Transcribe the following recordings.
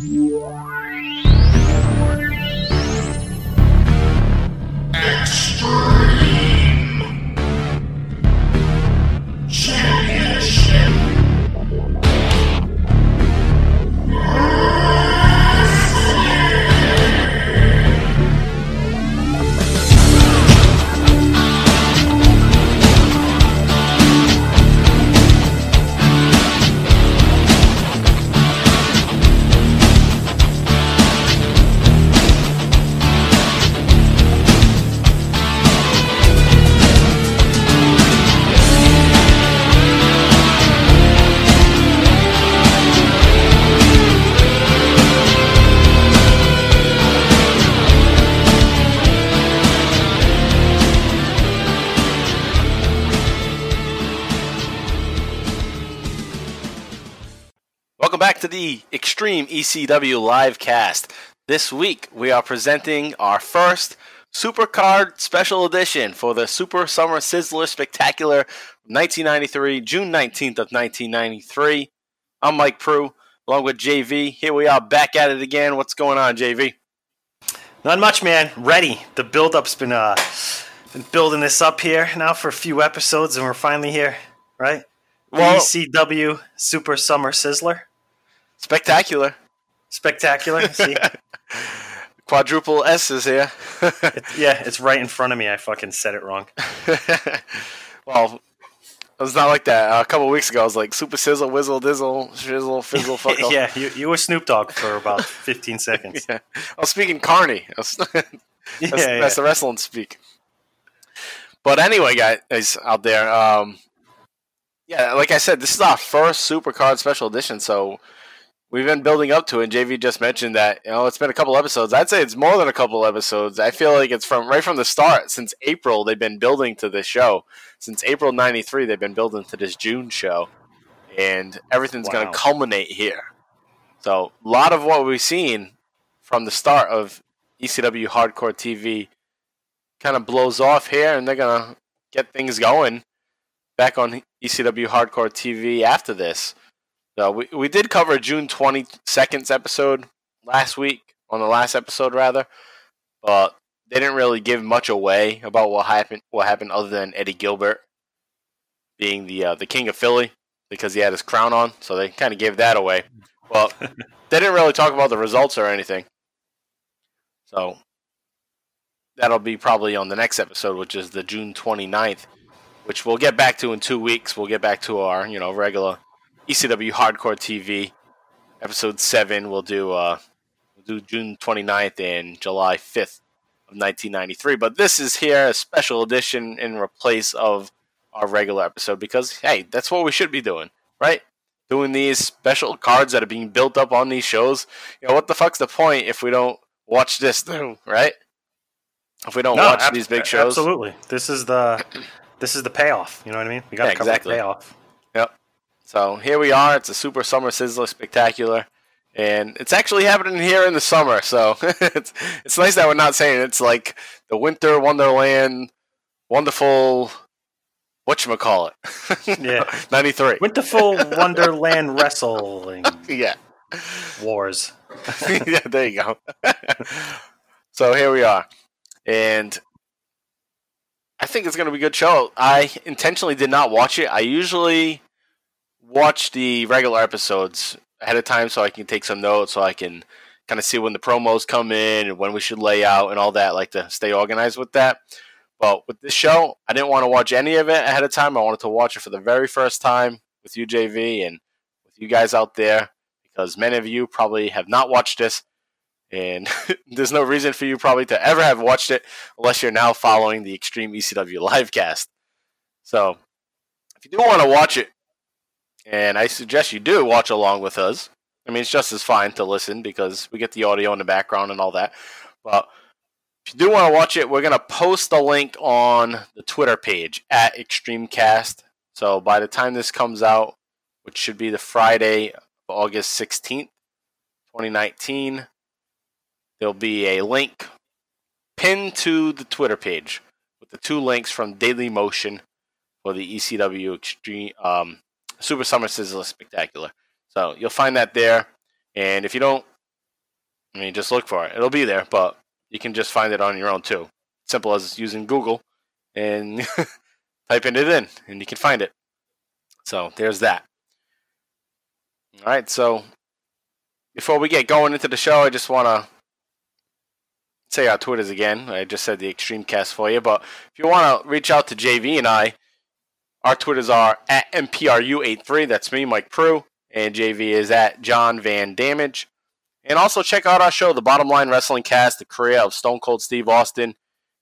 Yeah. Extreme ECW live cast. This week we are presenting our first Supercard Special Edition for the Super Summer Sizzler Spectacular 1993, June 19th of 1993. I'm Mike Prue, along with JV. Here we are back at it again. What's going on, JV? Not much, man. Ready. The build-up's been uh been building this up here now for a few episodes, and we're finally here, right? Well- ECW Super Summer Sizzler, Spectacular. spectacular. See, Quadruple S is here. yeah, it's right in front of me. I fucking said it wrong. well, it was not like that. Uh, a couple weeks ago, I was like Super Sizzle, Whizzle, Dizzle, Shizzle, Fizzle, Fuck off. yeah, you you were Snoop Dogg for about 15 seconds. Yeah. I was speaking Carney. Was- that's, Yeah, that's yeah. the wrestling speak. But anyway, guys out there, um, yeah, like I said, this is our first Supercard Special Edition, so we've been building up to it. And JV just mentioned that you know it's been a couple episodes. I'd say it's more than a couple episodes. I feel like it's from right from the start. Since April, they've been building to this show. Since April '93, they've been building to this June show, and everything's going to culminate here. So a lot of what we've seen from the start of ECW Hardcore TV kind of blows off here, and they're gonna get things going back on ECW Hardcore TV after this. So we we did cover June twenty second episode last week on the last episode rather, but they didn't really give much away about what happened what happened other than Eddie Gilbert being the uh, the king of Philly because he had his crown on, so they kind of gave that away. Well, they didn't really talk about the results or anything. So that'll be probably on the next episode, which is the June 29th, which we'll get back to in two weeks. We'll get back to our, you know, regular ECW Hardcore TV episode seven. We'll do uh, we'll do June 29th and July 5th of 1993. But this is here a special edition in replace of our regular episode because hey, that's what we should be doing, right? Doing these special cards that are being built up on these shows. You know, what the fuck's the point if we don't watch this through, right? If we don't watch ab- these big shows, Absolutely. This is the this is the payoff. You know what I mean? We got to Yeah, cover exactly. the payoff. So here we are. It's a Super Summer Sizzler Spectacular, and it's actually happening here in the summer. So it's it's nice that we're not saying it's like the Winter Wonderland, wonderful. What you call it? Yeah. ninety three. Winterful Wonderland Wrestling Yeah. Wars. yeah, there you go. so here we are, and I think it's going to be a good show. I intentionally did not watch it. I usually watch the regular episodes ahead of time so I can take some notes, so I can kind of see when the promos come in and when we should lay out and all that. Like to stay organized with that. But with this show, I didn't want to watch any of it ahead of time. I wanted to watch it for the very first time with you, JV, and with you guys out there because many of you probably have not watched this, and there's no reason for you probably to ever have watched it unless you're now following the Extreme ECW livecast. So, if you do want to watch it, and I suggest you do watch along with us. I mean, it's just as fine to listen because we get the audio in the background and all that. But if you do want to watch it, we're going to post the link on the Twitter page at Extremecast. So by the time this comes out, which should be the Friday August 16th, 2019. There'll be a link pinned to the Twitter page with the two links from Daily Motion for the ECW Extreme um, Super Summer Sizzler Spectacular. So you'll find that there. And if you don't I mean, just look for it. It'll be there, but you can just find it on your own too. Simple as using Google and typing it in, and you can find it. So there's that. All right, so before we get going into the show, I just want to say our Twitters again. I just said the Extreme Cast for you, but if you want to reach out to JV and I, our Twitters are at MPRU83. That's me, Mike Prue, and JV is at John Van Damage. And also check out our show, The Bottom Line Wrestling Cast, the career of Stone Cold Steve Austin.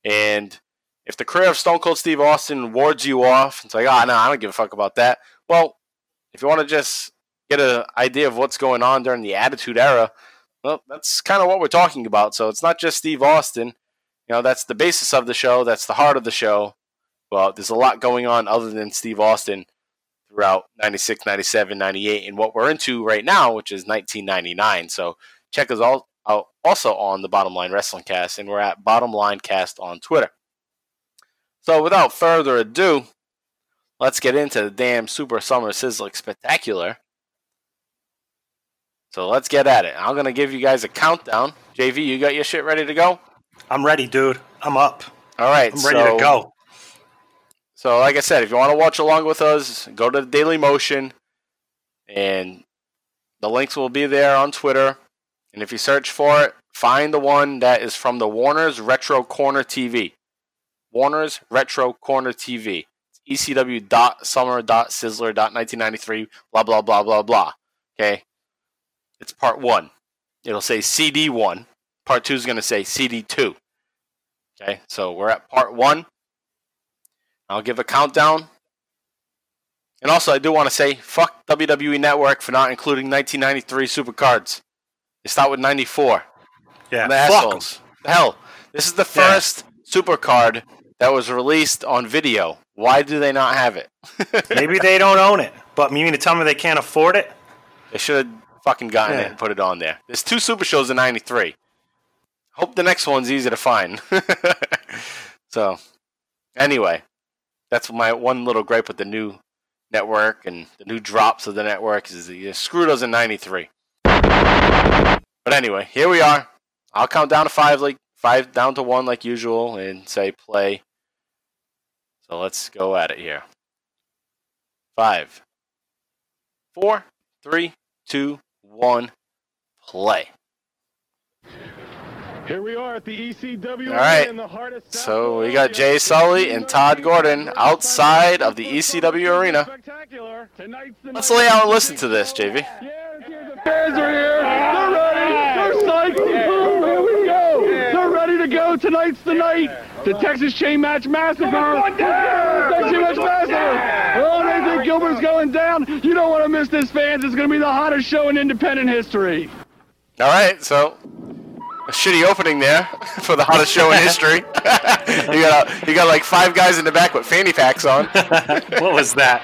And if the career of Stone Cold Steve Austin wards you off, it's like, ah, oh, no, I don't give a fuck about that. Well, if you want to just get an idea of what's going on during the Attitude Era, well, that's kind of what we're talking about. So it's not just Steve Austin. You know, that's the basis of the show. That's the heart of the show. Well, there's a lot going on other than Steve Austin throughout 96, 97, 98, and what we're into right now, which is 1999. So check us all out also on the Bottom Line Wrestling Cast, and we're at Bottom Line Cast on Twitter. So without further ado, let's get into the damn Super Summer Sizzling Spectacular. So let's get at it. I'm going to give you guys a countdown. JV, you got your shit ready to go? I'm ready, dude. I'm up. All right. I'm ready so, to go. So, like I said, if you want to watch along with us, go to Daily Motion, and the links will be there on Twitter. And if you search for it, find the one that is from the Warner's Retro Corner TV. Warner's Retro Corner TV. ECW.summer.sizzler.1993, blah, blah, blah, blah, blah. Okay? It's part one. It'll say CD1. Part two is going to say CD2. Okay, so we're at part one. I'll give a countdown. And also, I do want to say, fuck WWE Network for not including 1993 Supercards. They start with 94. Yeah, the assholes. Hell, this is the first yeah. Supercard that was released on video. Why do they not have it? Maybe they don't own it. But you mean to tell me they can't afford it? They should have fucking gotten yeah. it and put it on there. There's two Super Shows in '93. Hope the next one's easy to find. so, anyway, that's my one little gripe with the new network and the new drops of the network is you screw those in '93. But anyway, here we are. I'll count down to five, like five down to one, like usual, and say play. So let's go at it here. Five, four, three, two, one, play. Here we are at the ECW. All right. So we got Jay Sully and Todd Gordon outside of the ECW arena. Let's lay out and listen to this, JV. Yeah, the fans are here. They're ready. They're psyched. Here we go. They're ready to go. Tonight's the night. The Texas Chain Match Massacre. Texas Chain Match Massacre. Oh, Nathan Gilbert's going down. You don't want to miss this, fans. It's going to be the hottest show in independent history. All right, so a shitty opening there for the hottest show in history. you got a, you got like five guys in the back with fanny packs on. what was that?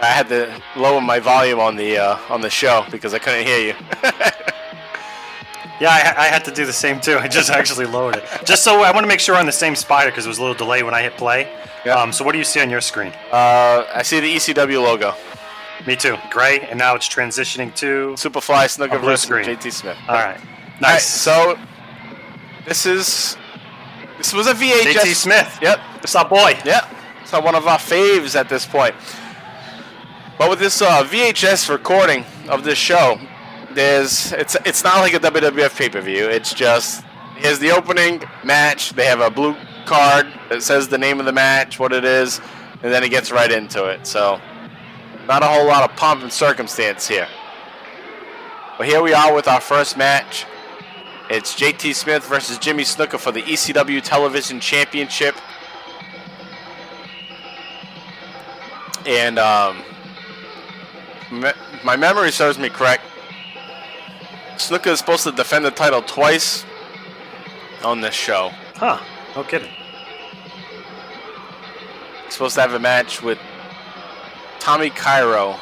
I had to lower my volume on the uh, on the show because I couldn't hear you. Yeah, I, I, had to do the same too. I just actually lowered it, just so I want to make sure we're on the same spider because there was a little delay when I hit play. Yep. Um, so what do you see on your screen? Uh, I see the ECW logo. Me too. Gray, and now it's transitioning to Superfly Snuka versus JT Smith. All right, nice. All right, so this is this was a VHS. JT Smith. Yep. It's our boy. Yep It's one of our faves at this point. But with this uh, VHS recording of this show, there's it's it's not like a WWF pay per view. It's just here's the opening match. They have a blue card that says the name of the match, what it is, and then it gets right into it. So not a whole lot of pomp and circumstance here. But here we are with our first match. It's JT Smith versus Jimmy Snuka for the ECW Television Championship. and um, me- my memory serves me correct. Snuka is supposed to defend the title twice on this show. Huh? No kidding. He's supposed to have a match with Tommy Cairo.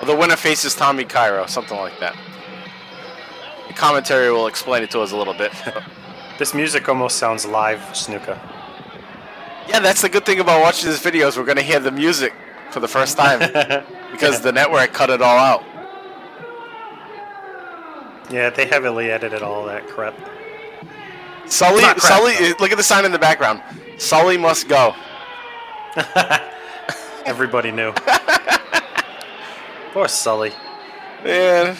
Or the winner faces Tommy Cairo, something like that. The commentary will explain it to us a little bit. This music almost sounds live, Snuka. Yeah, that's the good thing about watching these videos. We're gonna hear the music for the first time because the network cut it all out. Yeah, they heavily edited all that crap. Sully, crap, Sully, though. look at the sign in the background. Sully must go. Everybody knew. Poor Sully. Man,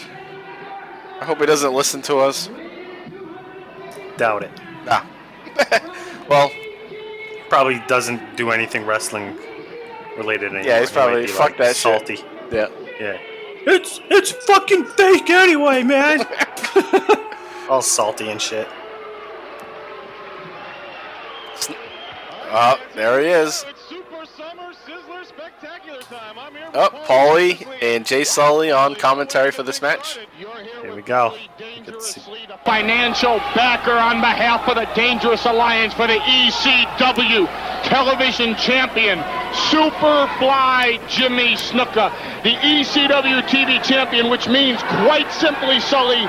I hope he doesn't listen to us. Doubt it. Ah. well, Probably doesn't do anything wrestling related anymore. Yeah, he's He might probably, be, "Fuck that shit." salty. yeah. Yeah. It's it's fucking fake anyway, man. All salty and shit. Oh, there he is. It's Super Summer Sizzler Spectacular time. Oh, Paulie and Jay Sully on commentary for this match. Here we go. You can see- financial backer on behalf of the Dangerous Alliance for the ECW television champion, Superfly Jimmy Snuka, the ECW TV champion, which means quite simply, Sully.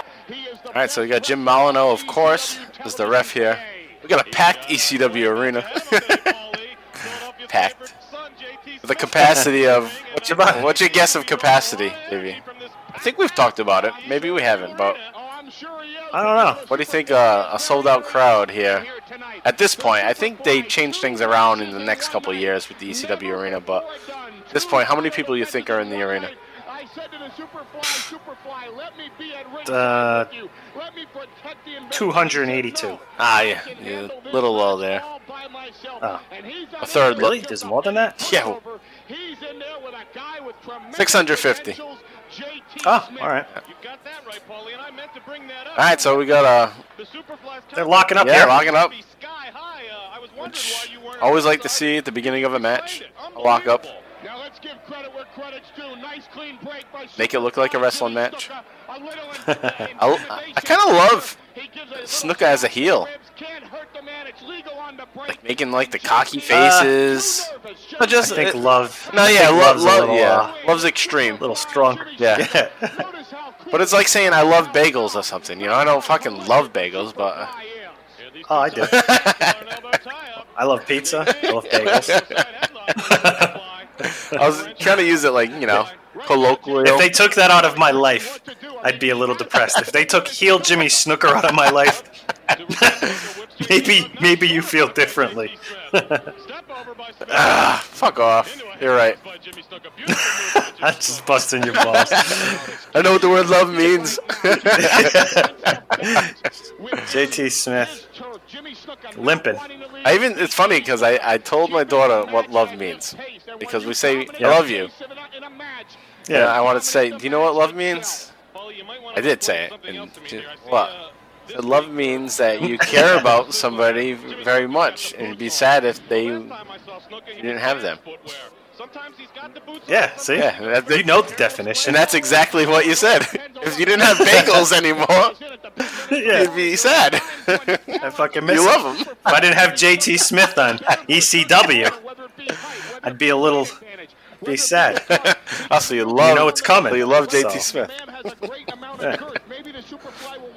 All right, so we got Jim Molineaux, of course, is the ref here. We got a packed ECW arena. packed. With a capacity of what's your, what's your guess of capacity, Davey? I think we've talked about it. Maybe we haven't, but I don't know. what do you think uh, a sold out crowd here? At this point, I think they change things around in the next couple of years with the ECW arena, but at this point, how many people do you think are in the arena? Uh, 282. Ah, yeah, yeah little low there. Oh. A third Really? look. There's more than that? Yeah, 650. Oh, all right. All right, so we got uh, They're locking up yeah, here. locking up. Which Always like to see at the beginning of a match a lock up. Now let's give credit where credit's due. Nice clean break by Make it look like a wrestling match. A I, I kind of love Snuka as a heel, like making like the cocky faces. But I just think it- love. no, yeah, think love, love, little, yeah, uh, love's extreme. A little strong. Yeah. But it's like saying I love bagels or something. You know, I don't fucking love bagels, but uh, Oh, I do. I love pizza. I love bagels. I was trying to use it like you know, colloquial. If they took that out of my life, I'd be a little depressed. If they took heel Jimmy Snuka out of my life, maybe maybe you feel differently. ah, fuck off. You're right. I'm just busting your balls. I know what the word love means. JT Smith limping. I even it's funny because I, I told my daughter what love means because we say I love you. Yeah, I wanted to say, do you know what love means? I did say it. And what? So love means that you care about somebody very much, and it'd be sad if they you didn't have them. yeah. See, Yeah, that, you know the definition. and that's exactly what you said. If you didn't have bagels anymore, yeah, you'd be sad. I fucking miss you it. love them. If I didn't have JT Smith on ECW, I'd be a little be sad. Also, you love. You know it's coming, you love JT so. Smith. All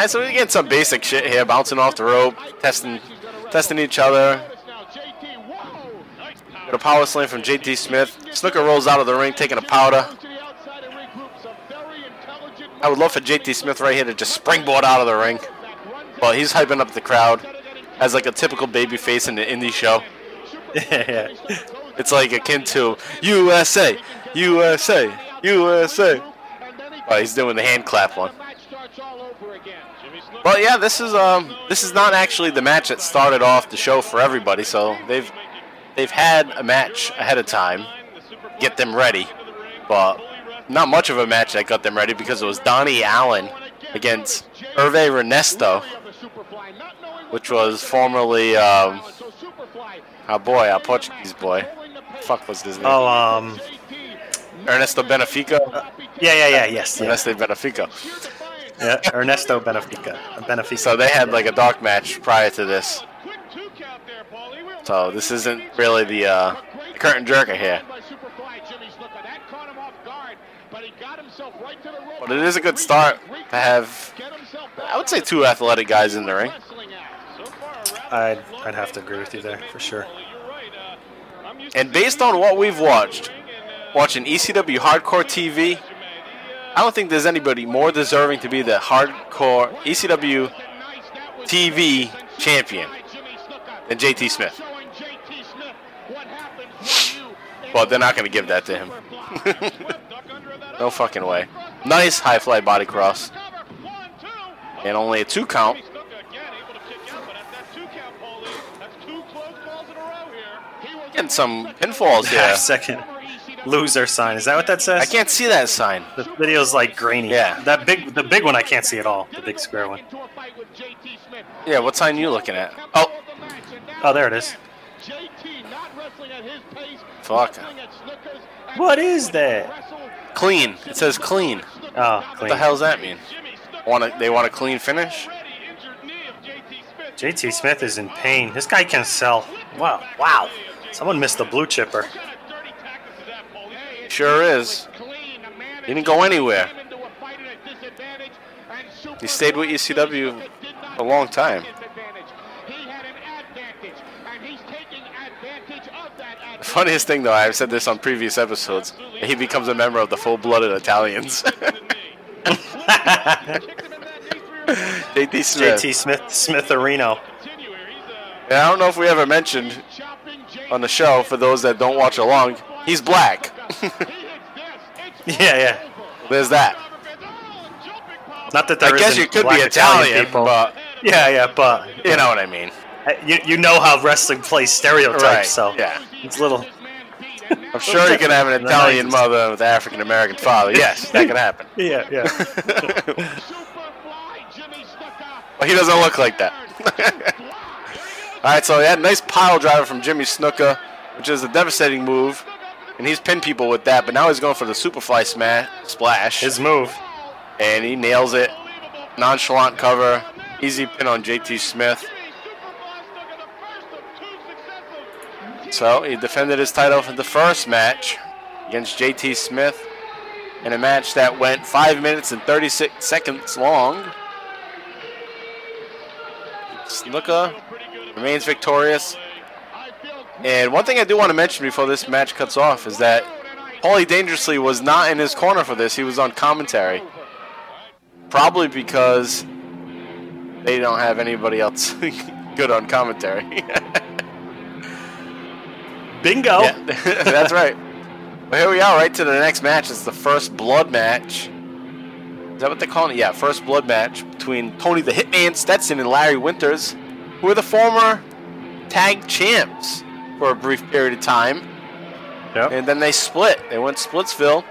right, so we get some basic shit here, bouncing off the rope, testing, testing each other. Got a power slam from JT Smith. Snuka rolls out of the ring, taking a powder. I would love for JT Smith right here to just springboard out of the ring. But he's hyping up the crowd as like a typical baby face in the indie show. It's like akin to USA, USA, USA. Oh, he's doing the hand clap one. But yeah, this is um this is not actually the match that started off the show for everybody. So they've they've had a match ahead of time, get them ready, but not much of a match that got them ready because it was Donnie Allen against Hervé Renesto, which was formerly um our boy, our Portuguese boy. Fuck was his name? Oh, um, Ernesto Benefico. yeah, yeah, yeah, yes, yeah. Ernesto Benefico. Yeah. Ernesto Benefica, Benefica. So they had like a dark match prior to this. So this isn't really the uh, curtain jerker here. But it is a good start to have I would say two athletic guys in the ring. I'd I'd have to agree with you there for sure. And based on what we've watched, watching ECW Hardcore TV, I don't think there's anybody more deserving to be the Hardcore ECW TV champion than JT Smith. Well, they're not going to give that to him. no fucking way. Nice high fly body cross. And only a two count. Getting some pinfalls here. Half second loser sign. Is that what that says? I can't see that sign. The video's like grainy. Yeah. That big, the big one I can't see at all. The big square one. Yeah, what sign you looking at? Oh, Oh, there it is. fuck. What is that? Clean. It says clean. Oh, What the hell does that mean? Want? They want a clean finish? JT Smith is in pain. This guy can sell. Wow, wow. Someone missed the blue chipper. Sure is. He didn't go anywhere. He stayed with ECW a long time. The funniest thing, though, I've said this on previous episodes, he becomes a member of the full-blooded Italians. JT Smith. JT Smith, Smitherino. And I don't know if we ever mentioned on the show, for those that don't watch along, he's black. Yeah, yeah. There's that. Not that there I guess you could be Italian, people. but yeah, yeah, but you know what I mean. You, you know how wrestling plays stereotypes, Right, so yeah. it's a little. I'm sure you can have an Italian mother with African American father. Yes, that can happen. Yeah, yeah. But he doesn't look like that. All right, so yeah, nice pile driver from Jimmy Snuka, which is a devastating move, and he's pinned people with that. But now he's going for the Superfly smash splash, His move. and he nails it. Nonchalant cover, easy pin on JT Smith. So he defended his title for the first match against JT Smith in a match that went 5 minutes and 36 seconds long. Snuka remains victorious. And one thing I do want to mention before this match cuts off is that Paulie Dangerously was not in his corner for this. He was on commentary. Probably because they don't have anybody else good on commentary. Bingo. Yeah, that's right. Well, here we are, right to the next match. It's the first blood match. Is that what they're calling it? Yeah, first blood match between Tony the Hitman Stetson and Larry Winters, who were the former tag champs for a brief period of time. Yep. And then they split. They went Splitsville.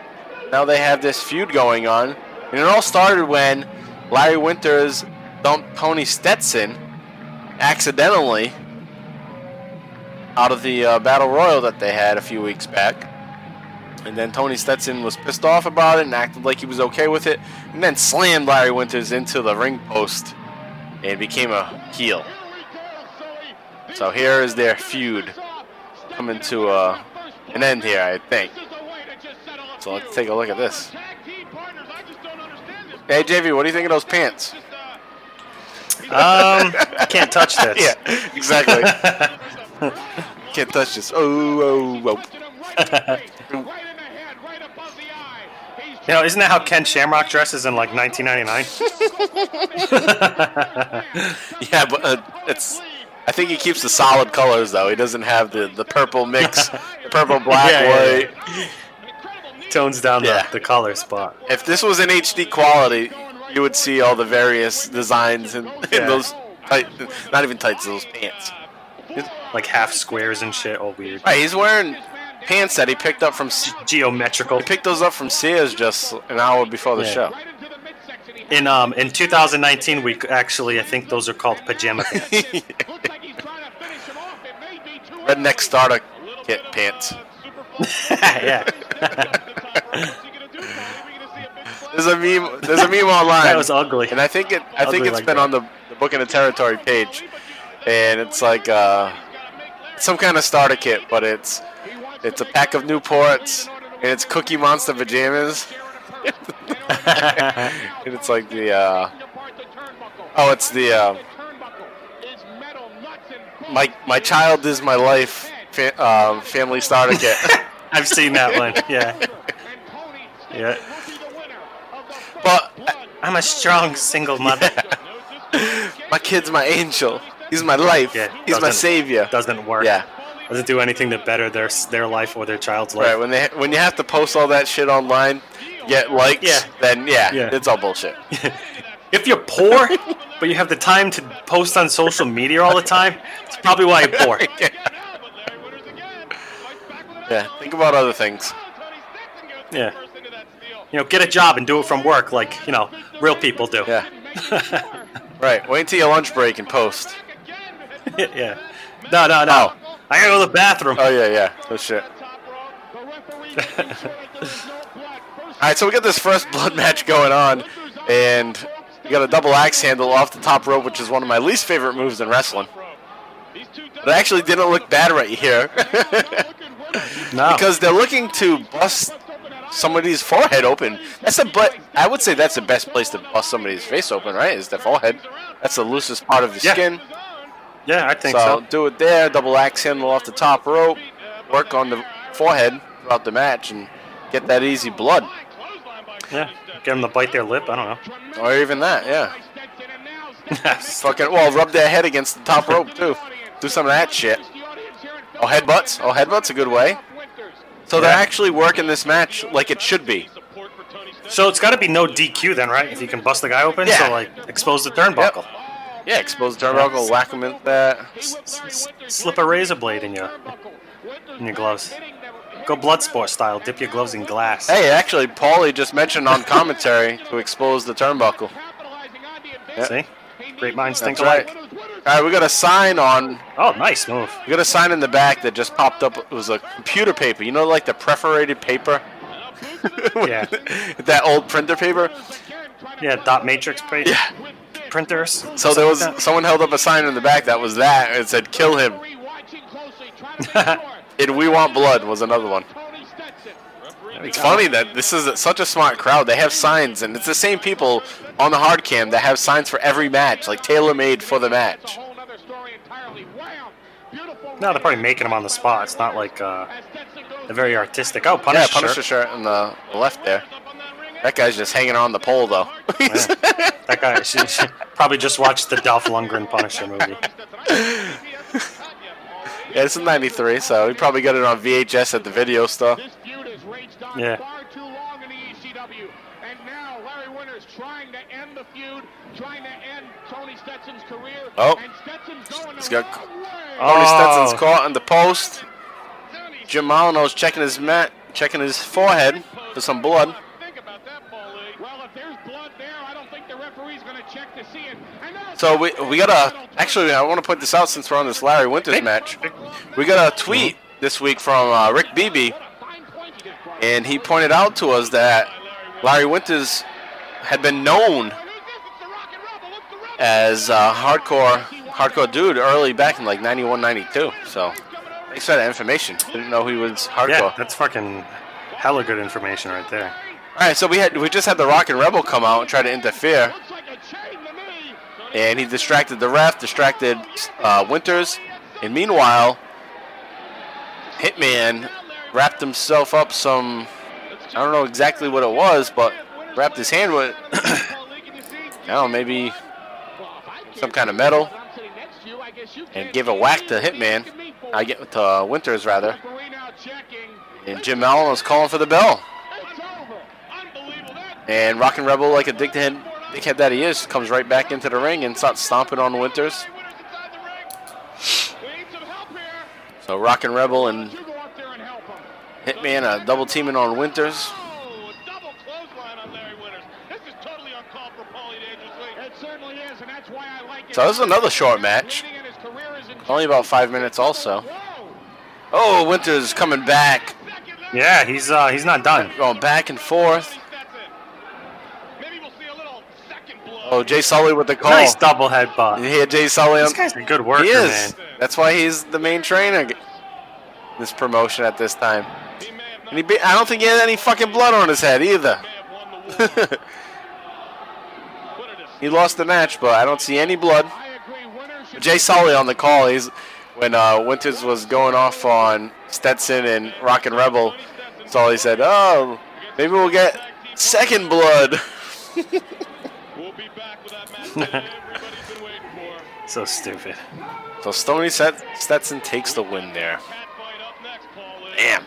Now they have this feud going on. And it all started when Larry Winters dumped Tony Stetson accidentally out of the uh, battle royal that they had a few weeks back. And then Tony Stetson was pissed off about it and acted like he was okay with it, and then slammed Larry Winters into the ring post and became a heel. So here is their feud coming to uh, an end here, I think. So let's take a look at this. Hey JV, what do you think of those pants? Um, I can't touch this. Yeah, exactly. Can't touch this. Oh, oh, oh. You know, isn't that how Ken Shamrock dresses in like 1999? Yeah, but uh, it's. I think he keeps the solid colors though. He doesn't have the, the purple mix, the purple, black, Yeah, yeah, white. Tones down Yeah. the, the color spot. If this was in HD quality, you would see all the various designs in, in Yeah. those tight, not even tights, those pants. Like half squares and shit. All weird. Right, he's wearing pants that he picked up from. Geometrical. He picked those up from Sears just an hour before the Yeah. show. In um in 2019, we actually I think those are called pajama pants. Redneck starter kit pants. yeah. There's a meme. There's a meme online. That was ugly. And I think it. I think Ugly it's like been that. on the, the Booking the Territory page, and it's like uh, some kind of starter kit, but it's it's a pack of Newports and it's Cookie Monster pajamas, and it's like the uh, Oh, it's the uh, my my child is my life fa- uh, family starter kit. I've seen that one. Yeah. Yeah. but I'm a strong single mother. my kid's my angel. He's my life. Yeah, He's my savior. Doesn't work. Yeah. Doesn't do anything to better their their life or their child's life. Right when they when you have to post all that shit online, get likes, Yeah. then yeah, Yeah. it's all bullshit. If you're poor, but you have the time to post on social media all the time, it's probably why you're poor. Yeah, think about other things. Yeah. You know, get a job and do it from work like, you know, real people do. Yeah. right. Wait until your lunch break and post. yeah. No, no, no. Oh. I gotta go to the bathroom. Oh yeah, yeah. Oh shit. All right, so we got this first blood match going on, and we got a double axe handle off the top rope, which is one of my least favorite moves in wrestling. But it actually didn't look bad right here no. because they're looking to bust somebody's forehead open. That's the but I would say that's the best place to bust somebody's face open, right? Is the forehead. That's the loosest part of the Yeah. skin. yeah, I think So so. do it there, double axe handle off the top rope, work on the forehead throughout the match, and get that easy blood. Yeah. Get them to bite their lip. I don't know. Or even that, yeah. Fucking, well, rub their head against the top rope, too. Do some of that shit. Oh, headbutts. Oh, headbutts a good way. So they're actually working this match like it should be. so it's got to be no DQ then, right? If you can bust the guy open, Yeah. so like expose the turnbuckle, Yeah, expose the turnbuckle, whack them in that. S- slip a razor blade in your in your gloves. Go Bloodsport style. Dip your gloves in glass. Hey, actually, Paulie just mentioned on commentary to expose the turnbuckle. Yeah. See? Great minds think That's right. alike. All right, we got a sign on Oh, nice move. We got a sign in the back that just popped up. It was a computer paper. You know, like the perforated paper? Yeah. that old printer paper? Yeah, dot matrix print Yeah. printers. So there was like someone held up a sign in the back that was that. It said, kill him. And we want blood was another one. It's funny that this is such a smart crowd. They have signs, and it's the same people on the hard cam that have signs for every match, like tailor made for the match. No, they're probably making them on the spot. It's not like uh, they're very artistic. Oh, Yeah, Punisher. Punisher shirt on the left there. That guy's just hanging on the pole, though. That guy she, she probably just watched the Dolph Lundgren Punisher movie. Yeah, this is 93, so he probably got it on VHS at the video store. This feud has raged on Yeah. far too long in the ECW. And now Larry Winters trying to end the feud, trying to end Tony Stetson's career. Oh. And Stetson's going He's the got- wrong way. Tony Oh. Stetson's caught in the post. Jim Molineaux's checking his mat, checking his forehead for some blood. Think about that, Paulie. Well, if there's blood there, I don't think the referee's going to check to see it. So we we got a actually I want to point this out since we're on this Larry Winters match. We got a tweet this week from uh, Rick Beebe, fine point you did, Brian. and he pointed out to us that Larry Winters had been known Who's this? It's the Rockin' Rebel. It's the Rebel. as a hardcore hardcore dude early back in like 91, 92. So thanks for that information. Didn't know he was hardcore. Yeah, that's fucking hella good information right there. All right, so we had we just had the Rockin' Rebel come out and try to interfere. Looks like a chain to me. And he distracted the ref, distracted uh, Winters, and meanwhile, Hitman wrapped himself up some. I don't know exactly what it was, but wrapped his hand with. I don't know, maybe some kind of metal, and gave a whack to Hitman. I get to uh, Winters rather, and Jim Allen was calling for the bell. And Rockin' Rebel, like a dickhead, dickhead that he is, comes right back into the ring and starts stomping on Winters. So Rockin' Rebel and Hitman are double teaming on Winters. A double clothesline on Winters. This is totally uncalled for Paulie Dangerously. It certainly is, and that's why I like it. So this is another short match. Winning in his career is in Only about five minutes also. Oh, Winters coming back, Yeah, he's uh he's not done. going back and forth. That's it. Maybe we'll see a little second blow. Oh, Jay Sully with the call. Nice double headbutt. You hear Jay Sully? This guy's a good worker, he is. man. That's why he's the main trainer. This promotion at this time. He may have not And he be, I don't think he had any fucking blood on his head either. may have won the war. he lost the match, but I don't see any blood. Jay Sully on the call. He's when uh, Winters was going off on Stetson and Rockin' Rebel. Sully said, "Oh, maybe we'll get second blood." So stupid. So Stony Stetson takes the win there. Damn.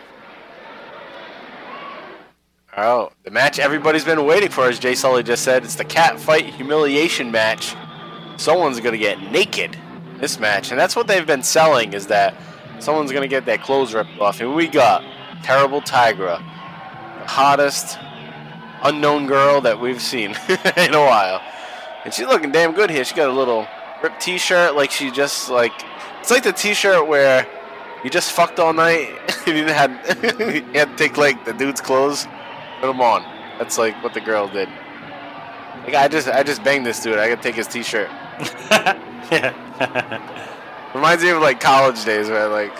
Oh, the match everybody's been waiting for, as Jay Sully just said. It's the cat fight humiliation match. Someone's gonna get naked this match, and that's what they've been selling is that someone's gonna get their clothes ripped off. And we got terrible Tigra, the hottest unknown girl that we've seen in a while, and she's looking damn good here. She got a little ripped T-shirt, like she just like it's like the T-shirt where you just fucked all night and you had you had to take like the dude's clothes, put them on. That's like what the girl did. Like I just I just banged this dude. I gotta take his T-shirt. yeah. Reminds me of like college days where like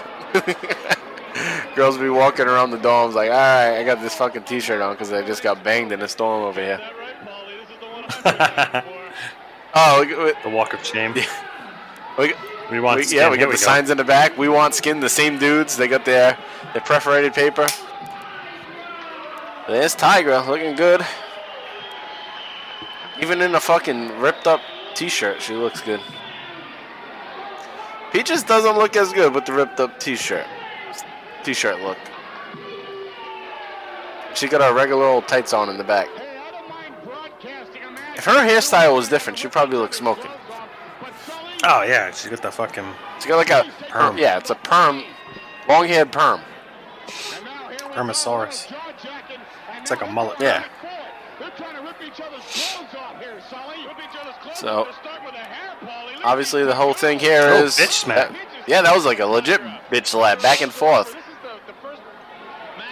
girls be walking around the dorms like, all right, I got this fucking T-shirt on because I just got banged in a storm over here. Oh, we, the walk of shame. we, We want we- skin. yeah, we got the go. signs in the back. We want skin. The same dudes. They got their their perforated paper. There's Tigra looking good. Even in a fucking ripped up T-shirt, she looks good. Peaches doesn't look as good with the ripped up T-shirt. T-shirt look. She got her regular old tights on in the back. If her hairstyle was different, she'd probably look smoking. Oh yeah, she's got the fucking. She's got like a Perm. Yeah, it's a perm, long haired perm. Hermosaurus. It's like a mullet. Yeah. So, Obviously, the whole thing here Oh, is bitch smack. that- yeah, that was like a legit bitch slap, back and forth,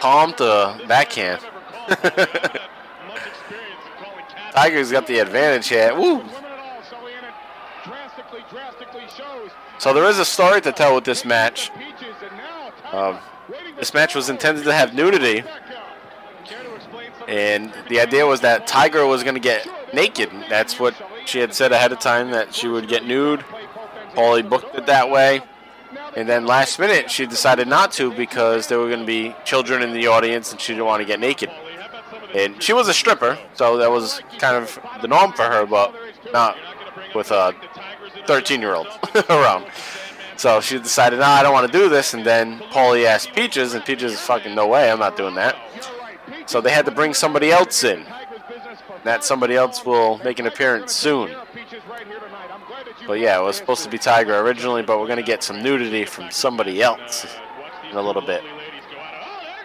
palm to backhand. Tiger's got the advantage here. Woo! So there is a story to tell with this match. Um, this match was intended to have nudity, and the idea was that Tiger was going to get naked. That's what she had said ahead of time that she would get nude. Paulie booked it that way, and then last minute she decided not to because there were going to be children in the audience, and she didn't want to get naked. And she was a stripper, so that was kind of the norm for her, but not with a 13 year old around. So she decided, nah, I don't want to do this. And then Paulie asked Peaches, and Peaches is fucking, no way, I'm not doing that. So they had to bring somebody else in. That somebody else will make an appearance soon. But yeah, it was supposed to be Tiger originally, but we're going to get some nudity from somebody else in a little bit.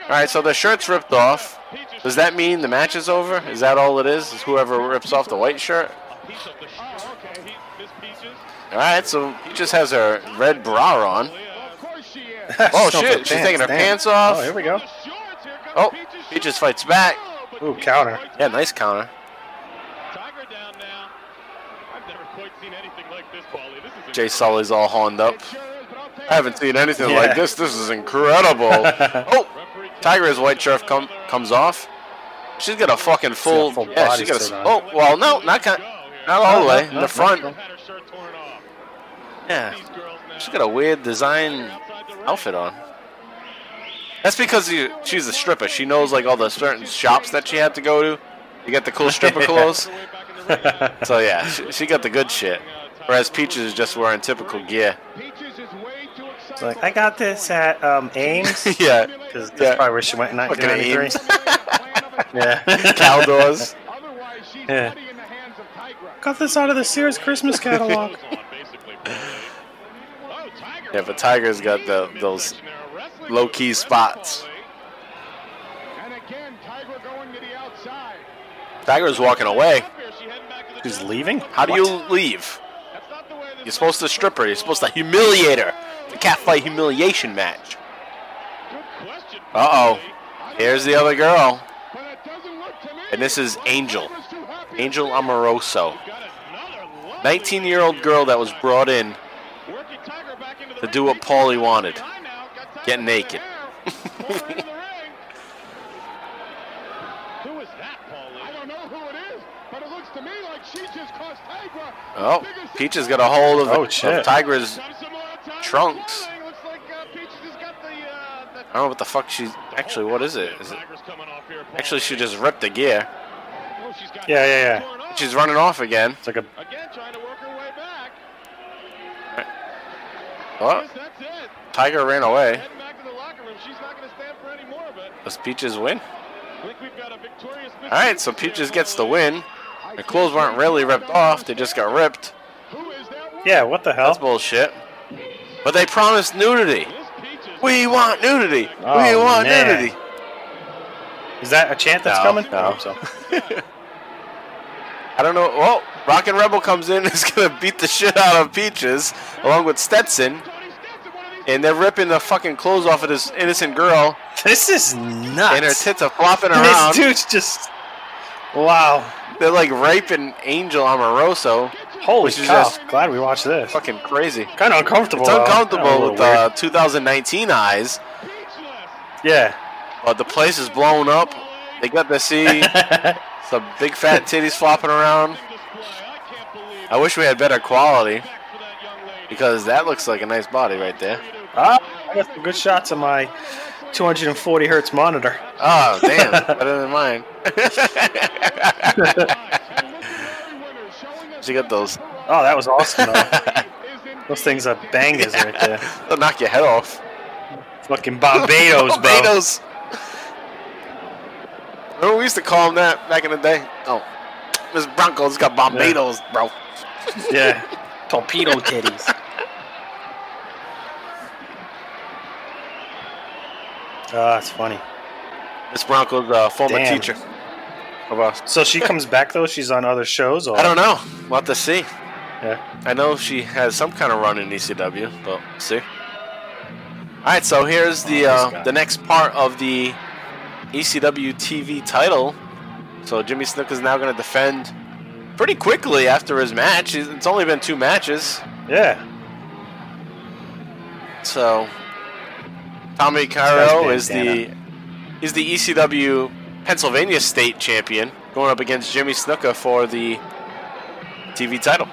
All right, so the shirt's ripped off. Does that mean the match is over? Is that all it is? Is whoever rips off the white shirt? All right, so he just has her red bra on. Oh shit, she's taking her damn. pants off. Oh, here we go. Oh, Peaches fights back. Ooh, counter. Yeah, nice counter. Jay Sully's all horned up. I haven't seen anything Yeah. like this. This is incredible. oh, Tiger's white shirt come, comes off. She's got a fucking full. full yeah, she got a. Oh, well, no, not kind. Not all the way. In the front. Yeah, she's got a weird design outfit on. That's because she, she's a stripper. She knows like all the certain shops that she had to go to. You get the cool stripper clothes. so yeah, she, she got the good shit. Whereas Peaches is just wearing typical gear. It's like, I got this at um, Ames. yeah, Because that's Yeah. probably where she went in Fucking 1993. yeah. Caldors. Yeah. Got this out of the Sears Christmas catalog. Yeah, but Tiger's got the, those low key spots. Tiger's walking away. Who's leaving? How do What? you leave? You're supposed to strip her. You're supposed to humiliate her. Catfight humiliation match. Uh oh. Here's the other girl. And this is Angel. Angel Amoroso. 19 year old girl that was brought in to do what Paulie wanted get naked. Who is that, Paulie? I don't know who it is, but it looks to me like she just Oh, Peach has got a hold of, Oh, of shit. Tiger's trunks. Uh, uh, I don't know what the fuck she's actually. What is it? Is it actually she just ripped the gear? Oh, yeah, yeah, yeah. She's running off again. It's like a Again, trying to work her way back. What? Tiger ran away. Heading back the locker room. She's not going to stand for any more of it. Does Peaches win? I think we've got a victorious All right, so Peaches gets the win. The clothes weren't really ripped off; they just got ripped. Who is that woman? yeah. What the hell? That's hell? bullshit. But they promised nudity. We want nudity. we Oh, want man. nudity. Is that a chant that's No, coming? no. I hope so. I don't know. Oh, well, Rockin' Rebel comes in is gonna beat the shit out of Peaches along with Stetson, Tony Stetson, one of these and they're ripping the fucking clothes off of this innocent girl, This is nuts. and her tits are flopping around. this dude's just wow. They're like raping Angel Amoroso. Holy Which is cow! just- Glad we watched this. Fucking crazy. Kind of uncomfortable. It's though. Uncomfortable with weird. uh, 2019 eyes, yeah. but the place is blown up. They got to see some big fat titties flopping around. I can't believe I wish we had better quality back for that young lady. because that looks like a nice body right there. Ah, I got some good shots on my 240 hertz monitor. Oh, damn. Better than mine. she get those. Oh, that was awesome. Though. Those things are bangers right there. They'll knock your head off. Fucking Barbados, bro. Barbados. Remember we used to call them that back in the day? Oh, Miss Bronco's got Barbados, bro. Yeah. Torpedo titties. Oh, that's funny. Miss Bronco's uh, former Damn. teacher us. So she comes back though. She's on other shows, or I don't know. We'll have to see. Yeah. I know she has some kind of run in ECW, but we'll see. All right, so here's the Oh, uh, the next part of the ECW TV title. So Jimmy Snuka is now going to defend pretty quickly after his match. It's only been two matches, Yeah. so Tommy Cairo is the he's the ECW Pennsylvania State Champion, going up against Jimmy Snuka for the TV title.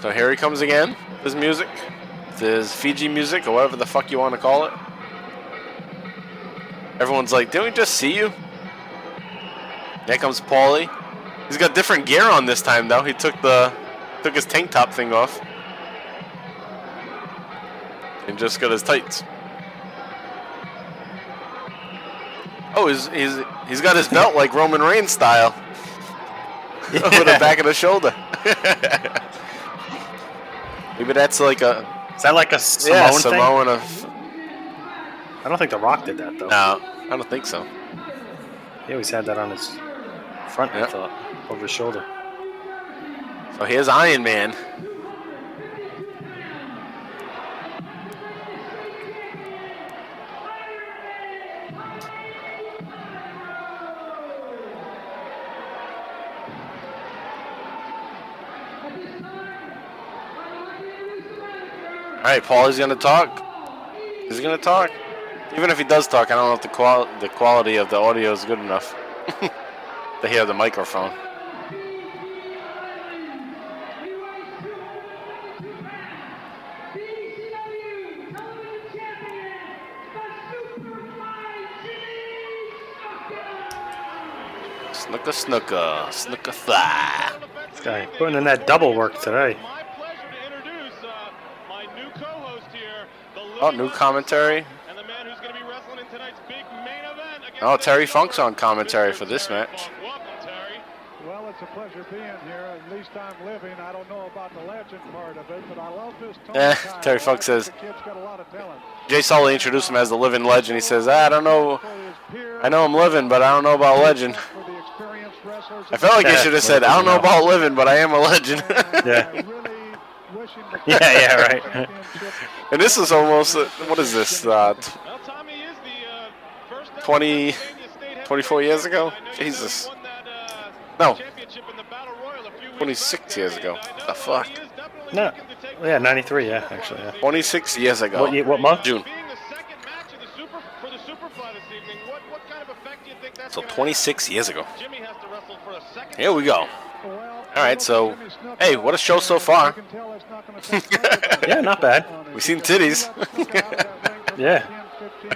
So here he comes again. His music, his Fiji music, or whatever the fuck you want to call it. Everyone's like, "Didn't we just see you?" There comes Paulie. He's got different gear on this time though. He took the took his tank top thing off and just got his tights. Oh, he's he's he's got his belt like Roman Reigns style, over the back of the shoulder. Maybe that's like a Is that like a Samoan yeah thing? Samoan of I don't think The Rock did that though. no, I don't think so. He always had that on his front, Yeah. I thought, over his shoulder. So here's Iron Man. All right, Paul is gonna talk. He's gonna talk. Even if he does talk, I don't know if the qual the quality of the audio is good enough to hear the microphone. Snooka snooka, snooka thigh. This guy putting in that double work today. My pleasure to introduce uh, my new co-host here, the Oh, Living new Legend, commentary. and the man who's going to be wrestling in tonight's big main new commentary. Oh, Terry Funk's on commentary for this match. Funk. Welcome, Terry. Well, it's a pleasure being here. At least I'm living. I don't know about the legend part of it, but I love this. Tony Eh, Terry I Funk says- the kid's got a lot of talent. Jay Sully introduced him as the living legend. He says, "Ah, I don't know, For his peers, I know I'm living, but I don't know about legend. for the experienced wrestlers, I felt like he should have said, I don't know doesn't know. about living, but I am a legend. Yeah. I really wishing the Yeah, yeah, right. and this is almost, uh, what is this, uh, t- Well, Tommy is the uh, first ever 20 24 years ago? champion. I know you guys Jesus. won that, uh, No. championship in the Battle Royal a few weeks 26 years ago. and The fuck? he is definitely No. looking to take Yeah, 93, yeah, actually, yeah. 26 years ago. What, ye- what month? June. Being the second match of the Super for the Superfly this evening, what what kind of effect do you think that's So 26 years ago. have? Jimmy has to wrestle for a second Here we go. All right, so hey, what a show so far. Yeah, not bad. We've seen titties. Yeah.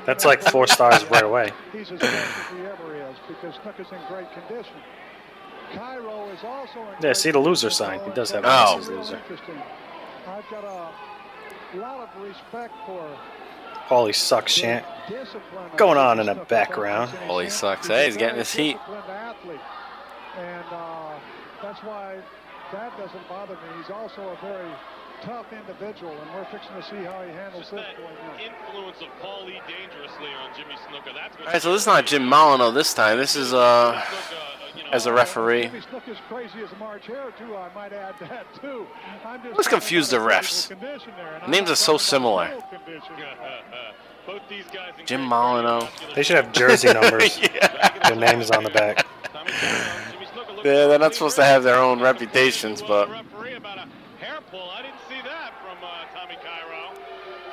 That's like four stars right away. He's as fresh as he ever is because Snuka's in great condition. Cairo is also in Yeah, see the loser sign. He does have a Oh. nice loser. Interesting. I've got a lot of respect for Paulie sucks chant. Going on in the background. Paulie sucks. Hey, he's getting his heat. And uh, that's why that doesn't bother me. He's also a very tough individual, and we're fixing to see how he handles this that boy now. influence of Paul E. dangerously on Jimmy Snuka. That's what All right, so this is not Jim Molineaux this time. This is uh Snuka, you know, as a referee. Jimmy Snuka's crazy as March Hare, too. I might add that, too. I'm just Let's confuse the refs. Condition there, and The names are so similar. Both these guys Jim great Molineaux. They should have jersey numbers. yeah. Their names on the back. Yeah, they're not supposed to have their own reputations, but Referee about a hair pull. I didn't see that from Tommy Cairo.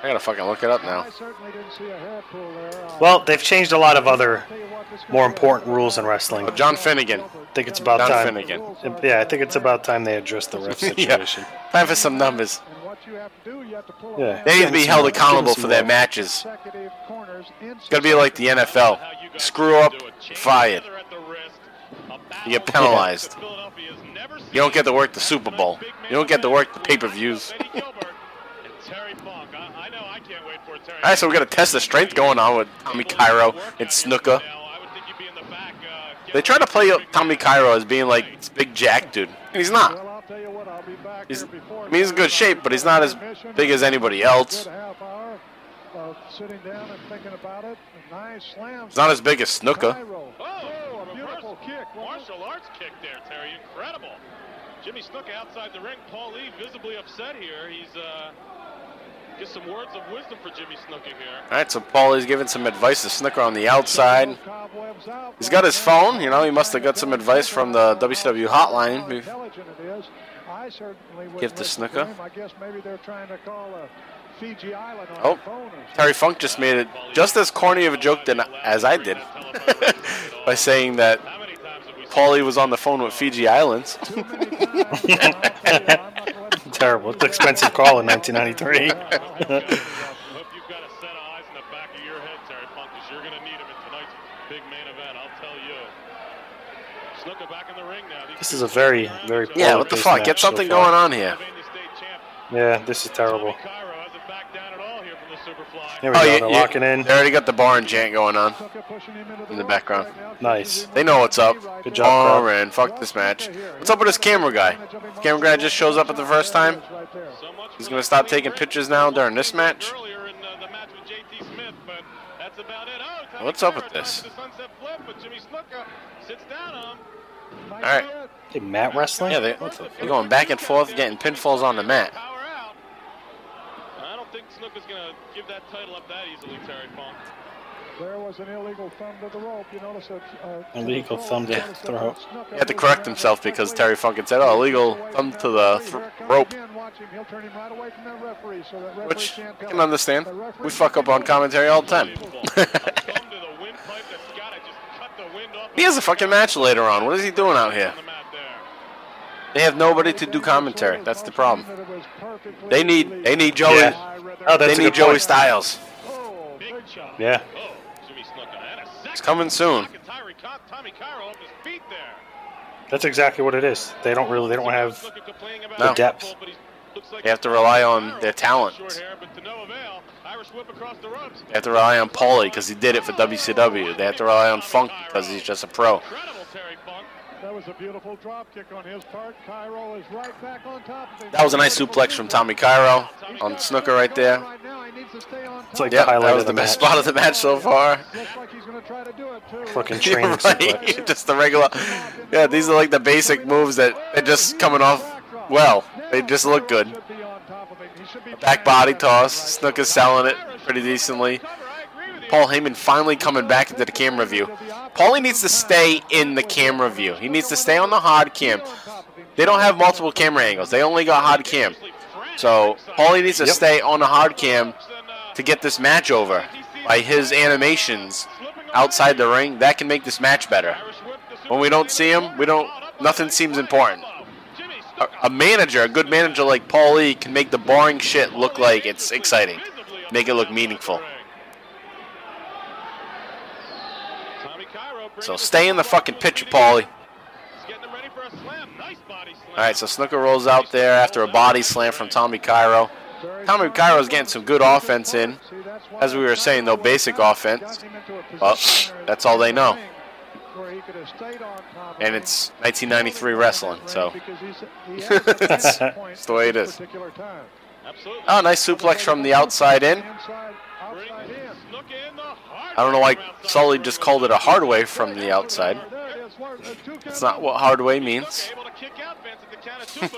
I gotta fucking look it up now. I certainly didn't see a hair pull there. Well, they've changed a lot of other tell you what, this more important rules in wrestling. Oh, John Finnegan. I think it's about Don time. Finnegan. Yeah, I think it's about time they address the ref Yeah. situation. Time for some numbers. And what you have to do, you have to pull a Yeah. They need to be held accountable for their matches. consecutive corners in It's gotta be like the NFL. How you guys Screw up, fired. together at the wrist. A You get penalized. that You don't get to work the Super Bowl. You don't get to work the pay-per-views. Eddie Gilbert and Terry Funk. I, I know I can't wait for Terry. All right, so we got a test of strength going on with Tommy Cairo and Snuka. I would think you'd be in the back, They try to play up Tommy Cairo as being like this big jack dude, and he's not. I'll tell you what, I'll be back He's, here I mean, he's in good shape, but he's not as big as anybody else. Good half hour of sitting down and thinking about it. Nice slam. He's not as big as Snuka. Cairo. A beautiful reverse kick. Martial arts kick there, Terry. Incredible. Jimmy Snuka outside the ring. Paul Lee visibly upset here. He's uh, get some words of wisdom for Jimmy Snuka here. All right, so Paulie's giving some advice to Snuka on the outside. He's got his phone. You know, he must have got some advice from the WCW hotline. Intelligent it is. I certainly would Give to listen Snuka. him. I guess maybe they're trying to call a Fiji Island Oh, phone. Terry Funk just made it just as corny of a joke than, as I did by saying that Paulie was on the phone with Fiji Islands. Too many times. I'm not gonna let him Terrible. It's an expensive call in 1993. Hope you've got a set of eyes in the back of your head, Terry Funk, because you're going to need him in tonight's big main event. I'll tell you. Snuka back in the ring now. This is a very, very. Yeah, what the fuck? Get something far. going on here. Pennsylvania State champ Yeah, this is terrible. Tommy Cairo hasn't backed down at all here from the Superfly. Here we Oh, go. you, They're you- locking in. they already got the barn chant going on. Snuka pushing him into In the background. Nice. They know what's up. Good job, Oh, man, fuck this match. What's up with this camera guy? Camera guy just shows up at the first time. Right there. So much He's gonna stop taking pictures now during this match. Earlier in the match with JT Smith, but that's about it. Tommy What's up with this? tries the sunset flip, but Jimmy Snuka sits down on him. Might All right. Hey, Matt wrestling? Yeah, they, they're going back and forth, getting pinfalls on the mat. Power out. I don't going to give that title up that easily, Terry Funk. There was an illegal thumb to the rope. You notice that. Uh, Illegal thumb to the throat. He had to correct himself because Terry Funk had said, "Oh, illegal thumb to the th- rope," which I can understand. We fuck up on commentary all the time. Thumb to the windpipe that's got to just cut the wind off. he has a fucking match later on. What is he doing out here? on the mat there. They have nobody to do commentary. That's the problem. They need they need Joey. Yeah. Oh, that's They need Joey point. Styles. Big shot. Yeah. Oh, Jimmy Snuka. And a It's coming soon. block, and Tyree Con- Tommy Cairo off his feet there. That's exactly what it is. They don't really, they don't have Snuka No. the depth. pull, but he looks like They have to rely on their talent. Short hair, but to no avail. Irish whip across the ropes. They have to rely on Paulie because he did it for WCW. They have to rely on Funk because he's just a pro. Incredible Terry Funk. That was a beautiful drop kick on his part. Cairo is right back on top of him. That was a nice suplex from Tommy Cairo on Snuka right there. Right now, he needs to stay on It's like Yep, the highlight that was of the the best match. spot of the match so far. Looks like he's going to try to do it too. Fucking You're training suplex. right. just the regular. Yeah, these are like the basic moves that they're just coming off well. They just look good. Should be on top of him. He should be Back body toss. Snuka's selling it pretty decently. Paul Heyman finally coming back into the camera view. Paulie needs to stay in the camera view. He needs to stay on the hard cam. They don't have multiple camera angles. They only got hard cam. So Paulie needs to Yep. stay on the hard cam to get this match over. By his animations outside the ring, that can make this match better. When we don't see him, we don't nothing seems important. A, a manager, a good manager like Paul Lee, can make the boring shit look like it's exciting, make it look meaningful. So stay in the fucking picture, Paulie. All right, so Snuka rolls out there after a body slam from Tommy Cairo. Tommy Cairo's getting some good offense in. As we were saying, though, basic offense. Well, that's all they know. And it's 1993 wrestling, so that's the way it is. Oh, nice suplex from the outside in. I don't know why Sully just called it a hard way from the outside. That's not what hard way means.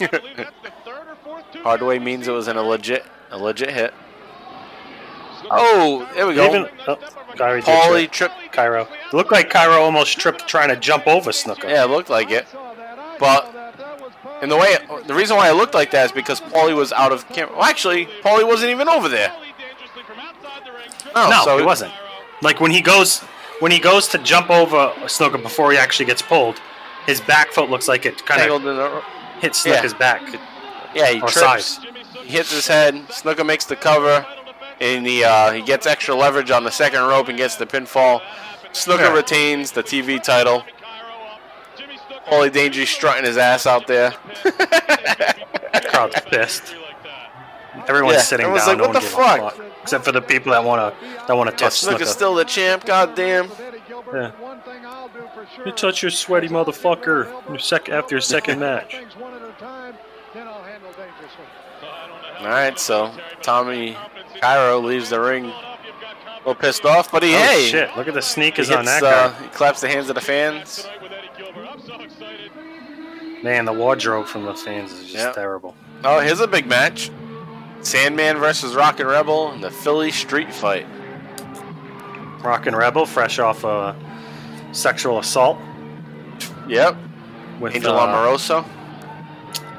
hard way means it was in a legit a legit hit. Oh, there we go. Even, oh, Kyrie Paulie trip. trip. Cairo. It looked like Cairo almost tripped trying to jump over Snuka. Yeah, it looked like it. But and the way the reason why it looked like that is because Paulie was out of camera. Well, actually, Paulie wasn't even over there. Oh, no, so he wasn't. Like when he goes when he goes to jump over Snuka before he actually gets pulled, his back foot looks like it kind Tangled of the, hits Snuka's back. yeah, he Or trips. He hits his head. Snuka makes the cover, and he uh, he gets extra leverage on the second rope and gets the pinfall. Snuka Yeah. retains the TV title. Paulie Dangery strutting his ass out there. Crowd's pissed. Everyone's Yeah, sitting everyone's down. like, no "What the a fuck?" Except for the people that want to that want to Yeah, touch Snuka's Snuka. still the champ. Goddamn. Yeah. You touch your sweaty motherfucker your sec- after your second match. All right, so Tommy Cairo leaves the ring a little pissed off, but he Oh hey, shit! Look at the sneakers hits, on that uh, guy. he claps the hands of the fans. Man, the wardrobe from the fans is just Yeah. terrible. Oh, here's a big match: Sandman versus Rockin' Rebel in the Philly Street Fight. Rockin' Rebel, fresh off a sexual assault Yep, with Angel uh, Amoroso.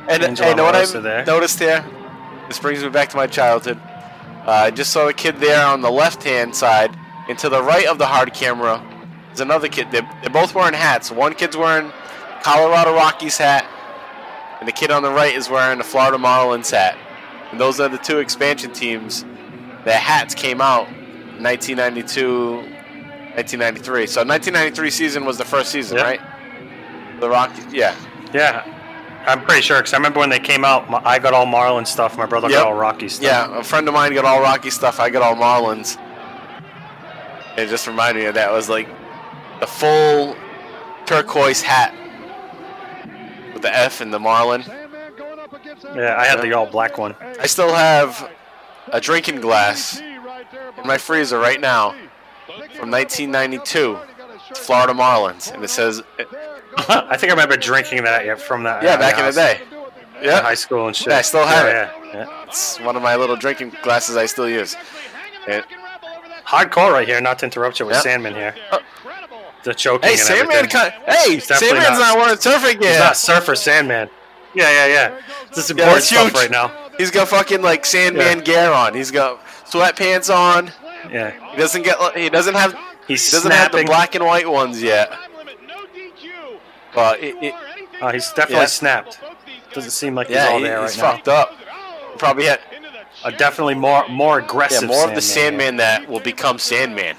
And Angel hey, you know what I there. noticed here? This brings me back to my childhood. Uh, I just saw a kid there on the left-hand side, and to the right of the hard camera is another kid. They're, they're both wearing hats. One kid's wearing Colorado Rockies hat, and the kid on the right is wearing the Florida Marlins hat. And those are the two expansion teams. Their hats came out 1992, 1993. So 1993 season was the first season, Yep. right? The Rockies, yeah. Yeah, I'm pretty sure because I remember when they came out. My, I got all Marlin stuff. My brother Yep. got all Rocky stuff. Yeah, a friend of mine got all Rocky stuff. I got all Marlins. It just reminded me of that. It was like the full turquoise hat with the F and the Marlin. Yeah. I had the all black one. I still have a drinking glass in my freezer right now from 1992. Florida Marlins, and it says, I think I remember drinking that from that. yeah, uh, back in the house day. in Yeah, high school and shit. Yeah, I still have yeah, it. Yeah, yeah. it's one of my little drinking glasses I still use. And, Hardcore right here. Not to interrupt you with. Sandman here. Oh. The choking. hey, and Sandman! everything. Con- hey, Sandman's not- not surfing gear. He's not Surfer Sandman. Yeah, yeah, yeah. This is Yeah, important that's stuff huge. right now. He's got fucking like Sandman Yeah. gear on. He's got sweatpants on. Yeah. He doesn't get. He doesn't have. He's He doesn't have the black and white ones yet. But it, it, Uh, he's definitely Yeah. snapped. Doesn't seem like he's yeah, all he- there he's right fucked up. Probably had now. A definitely more more aggressive. yeah, aggressive. more of the Sandman. Sandman that will become Sandman.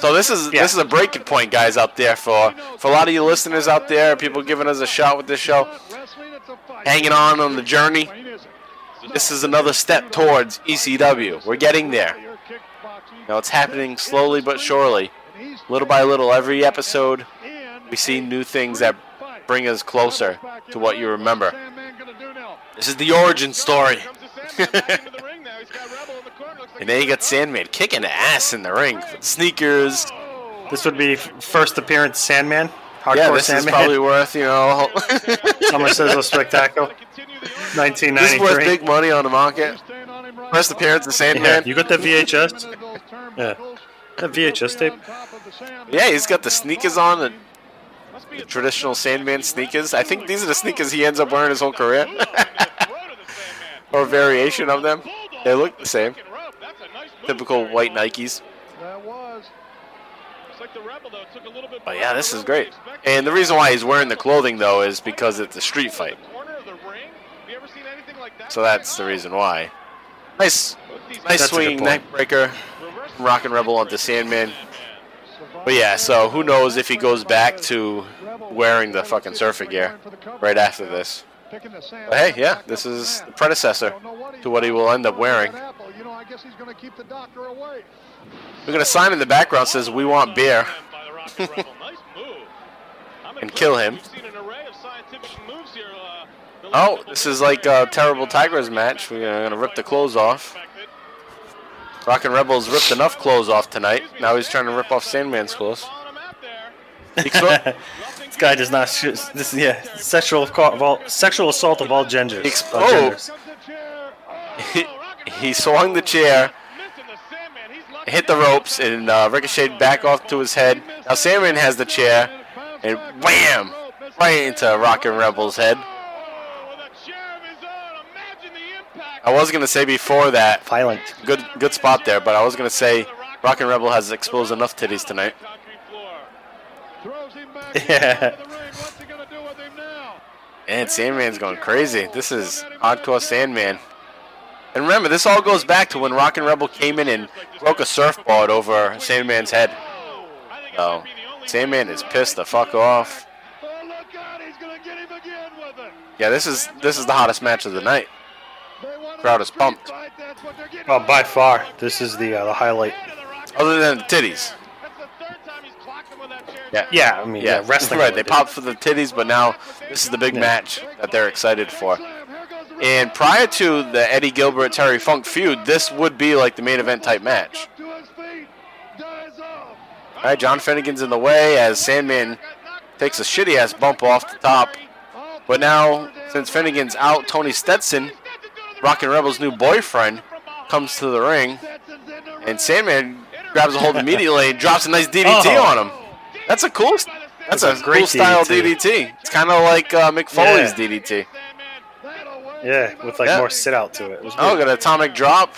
So this is Yeah. this is a breaking point, guys, out there for for a lot of you listeners out there, people giving us a shot with this show, hanging on on the journey. This is another step towards ECW. We're getting there. Now it's happening slowly but surely, little by little. Every episode, we see new things that bring us closer to what you remember. This is the origin story. And then you got Sandman kicking ass in the ring sneakers. This would be first appearance Sandman. Hardcore yeah, this Sandman. is probably worth, you know, Summer Sizzle Spectacle. this 1993. is worth big money on the market. First appearance of yeah, Sandman. you got the VHS? Yeah. That VHS tape? Yeah, he's got the sneakers on, the, the traditional Sandman sneakers. I think these are the sneakers he ends up wearing his whole career. or a variation of them. They look the same. Typical white Nikes. That was. But yeah, this is great. And the reason why he's wearing the clothing though is because it's a street fight. So that's the reason why. Nice, nice That's a swing good neck Rockin' Rebel onto Sandman. But yeah, so who knows if he goes back to wearing the fucking surfer gear right after this. But hey, yeah, this is the predecessor to what he will end up wearing. You know, I guess he's going to keep the doctor away. We're gonna sign in the background says we want beer and kill him. Oh, this is like a terrible Tigers match. We're gonna rip the clothes off. Rockin' Rebels ripped enough clothes off tonight. Now he's trying to rip off Sandman's clothes. This guy does not shoot. This yeah, sexual assault of all sexual assault of all genders. Ex- all oh. genders. he, he swung the chair, hit the ropes, and uh, ricocheted back off to his head. Now Sandman has the chair, and wham! Right into Rockin' Rebel's head. I was gonna say before that, Violent. good good spot there, but I was gonna say Rockin' Rebel has exposed enough titties tonight. Throws him back Yeah. into the ring. What's he going to do with him now? And Sandman's going crazy. This is hardcore Sandman. And remember, this all goes back to when Rockin' Rebel came in and broke a surfboard over Sandman's head. So, Sandman is pissed the fuck off. Look out. He's going to get him again with it. Yeah, this is this is the hottest match of the night. Crowd is pumped. fight, that's what they're getting. Oh, by far, this is the uh, the highlight. Other than the titties. Yeah. Yeah, I mean, yeah, Yeah, wrestling. right. They popped for the titties, but now this is the big match that they're excited for. And prior to the Eddie Gilbert Terry Funk feud, this would be like the main event type match. Up to his feet. Dies off. All right, John Finnegan's in the way as Sandman takes a shitty ass bump off the top. But now, since Finnegan's out, Tony Stetson, Rockin' Rebel's new boyfriend, comes to the ring, and Sandman grabs a hold immediately and drops a nice DDT Oh. on him. That's a cool. That's a, That's a great cool style DDT. DDT. It's kind of like uh, Mick Foley's Yeah. DDT. Yeah, with like Yeah. more sit out to it. it Oh, got an atomic drop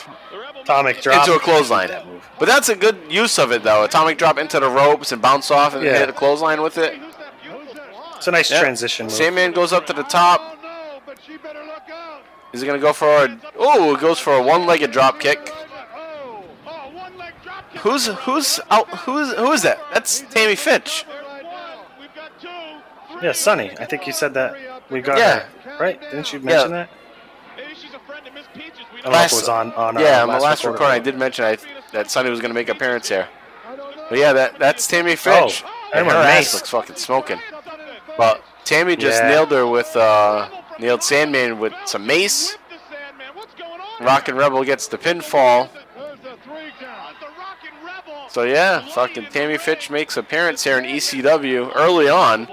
atomic drop into a clothesline. But that's a good use of it, though. Atomic drop into the ropes and bounce off and Yeah. hit a clothesline with it. It's a nice Yeah. transition. Move. Sandman goes up to the top. No, but she better look out. Is he gonna go for a? Oh, it goes for a one-legged drop kick. One leg drop kick. Who's who's out? Who's who is that? That's Tammy Fytch. Right now. We've got two. Yeah, Sunny. I think you said that. We got Yeah. Her, right? Didn't you mention Yeah. that? Maybe she's a friend of Miss Peaches. We I don't don't know if Last- it was on on. Yeah, uh, on my last recording. recording, I did mention I, that Sunny was gonna make an appearance here. But yeah, that that's Tammy Fytch. Oh, and and her with ass looks fucking smoking. But Tammy just Yeah. nailed her with uh, nailed Sandman with some mace. Whip the Sandman. What's going on? Rockin' Rebel gets the pinfall. There's the three count. The Rockin' Rebel. So yeah, fucking Tammy Fytch makes appearance here in ECW early on.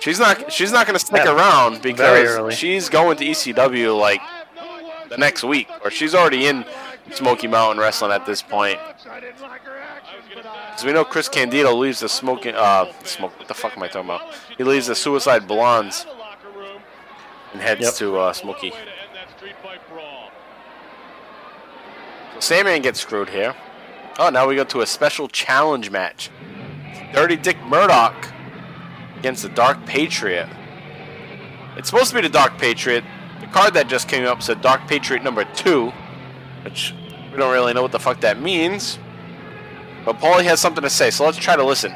She's not she's not gonna stick Yeah, around because she's going to ECW like the next week, or she's already in Smoky Mountain Wrestling at this point. I didn't like her action, but I... Because we know Chris Candido leaves the smoking uh smoke. What the fuck am I talking about? He leaves the Suicide Blondes The locker room. and heads Yep. to uh, Smoky. Way to end that street fight brawl. So Sandman gets screwed here. Oh, now we go to a special challenge match. Dirty Dick Murdoch against the Dark Patriot. It's supposed to be the Dark Patriot. The card that just came up said Dark Patriot number two, which we don't really know what the fuck that means. But Paulie has something to say, so let's try to listen.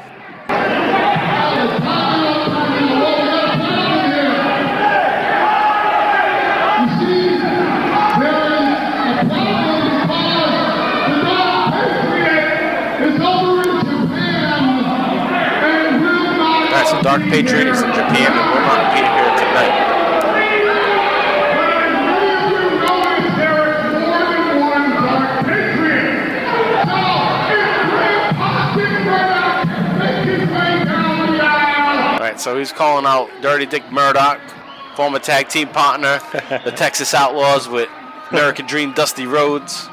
Dark Patriot is in Japan and will not be here tonight. All right, so he's calling out Dirty Dick Murdoch, former tag team partner, the Texas Outlaws with American Dream Dusty Rhodes.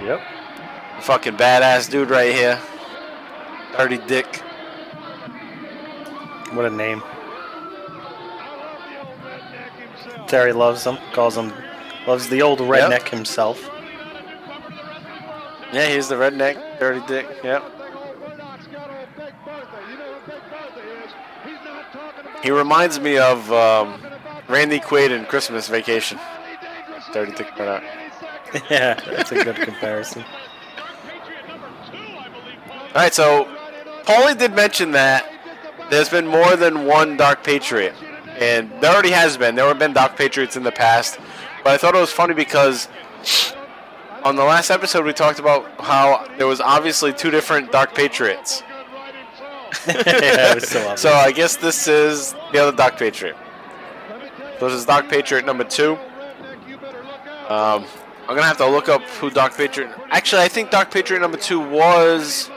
Yep. Fucking badass dude right here. Dirty Dick. What a name. Terry loves him, calls him, loves the old redneck yep. himself. Yeah, he's the redneck, dirty dick. Yep. He reminds me of um, Randy Quaid in Christmas Vacation. Dirty dick, but out. Uh, yeah, that's a good comparison. All right, so Paulie did mention that there's been more than one Dark Patriot, and there already has been. There have been Dark Patriots in the past, but I thought it was funny because on the last episode we talked about how there was obviously two different Dark Patriots. yeah, so. So I guess this is the other Dark Patriot. So this is Dark Patriot number two. Um, I'm gonna have to look up who Dark Patriot. Actually, I think Dark Patriot number two was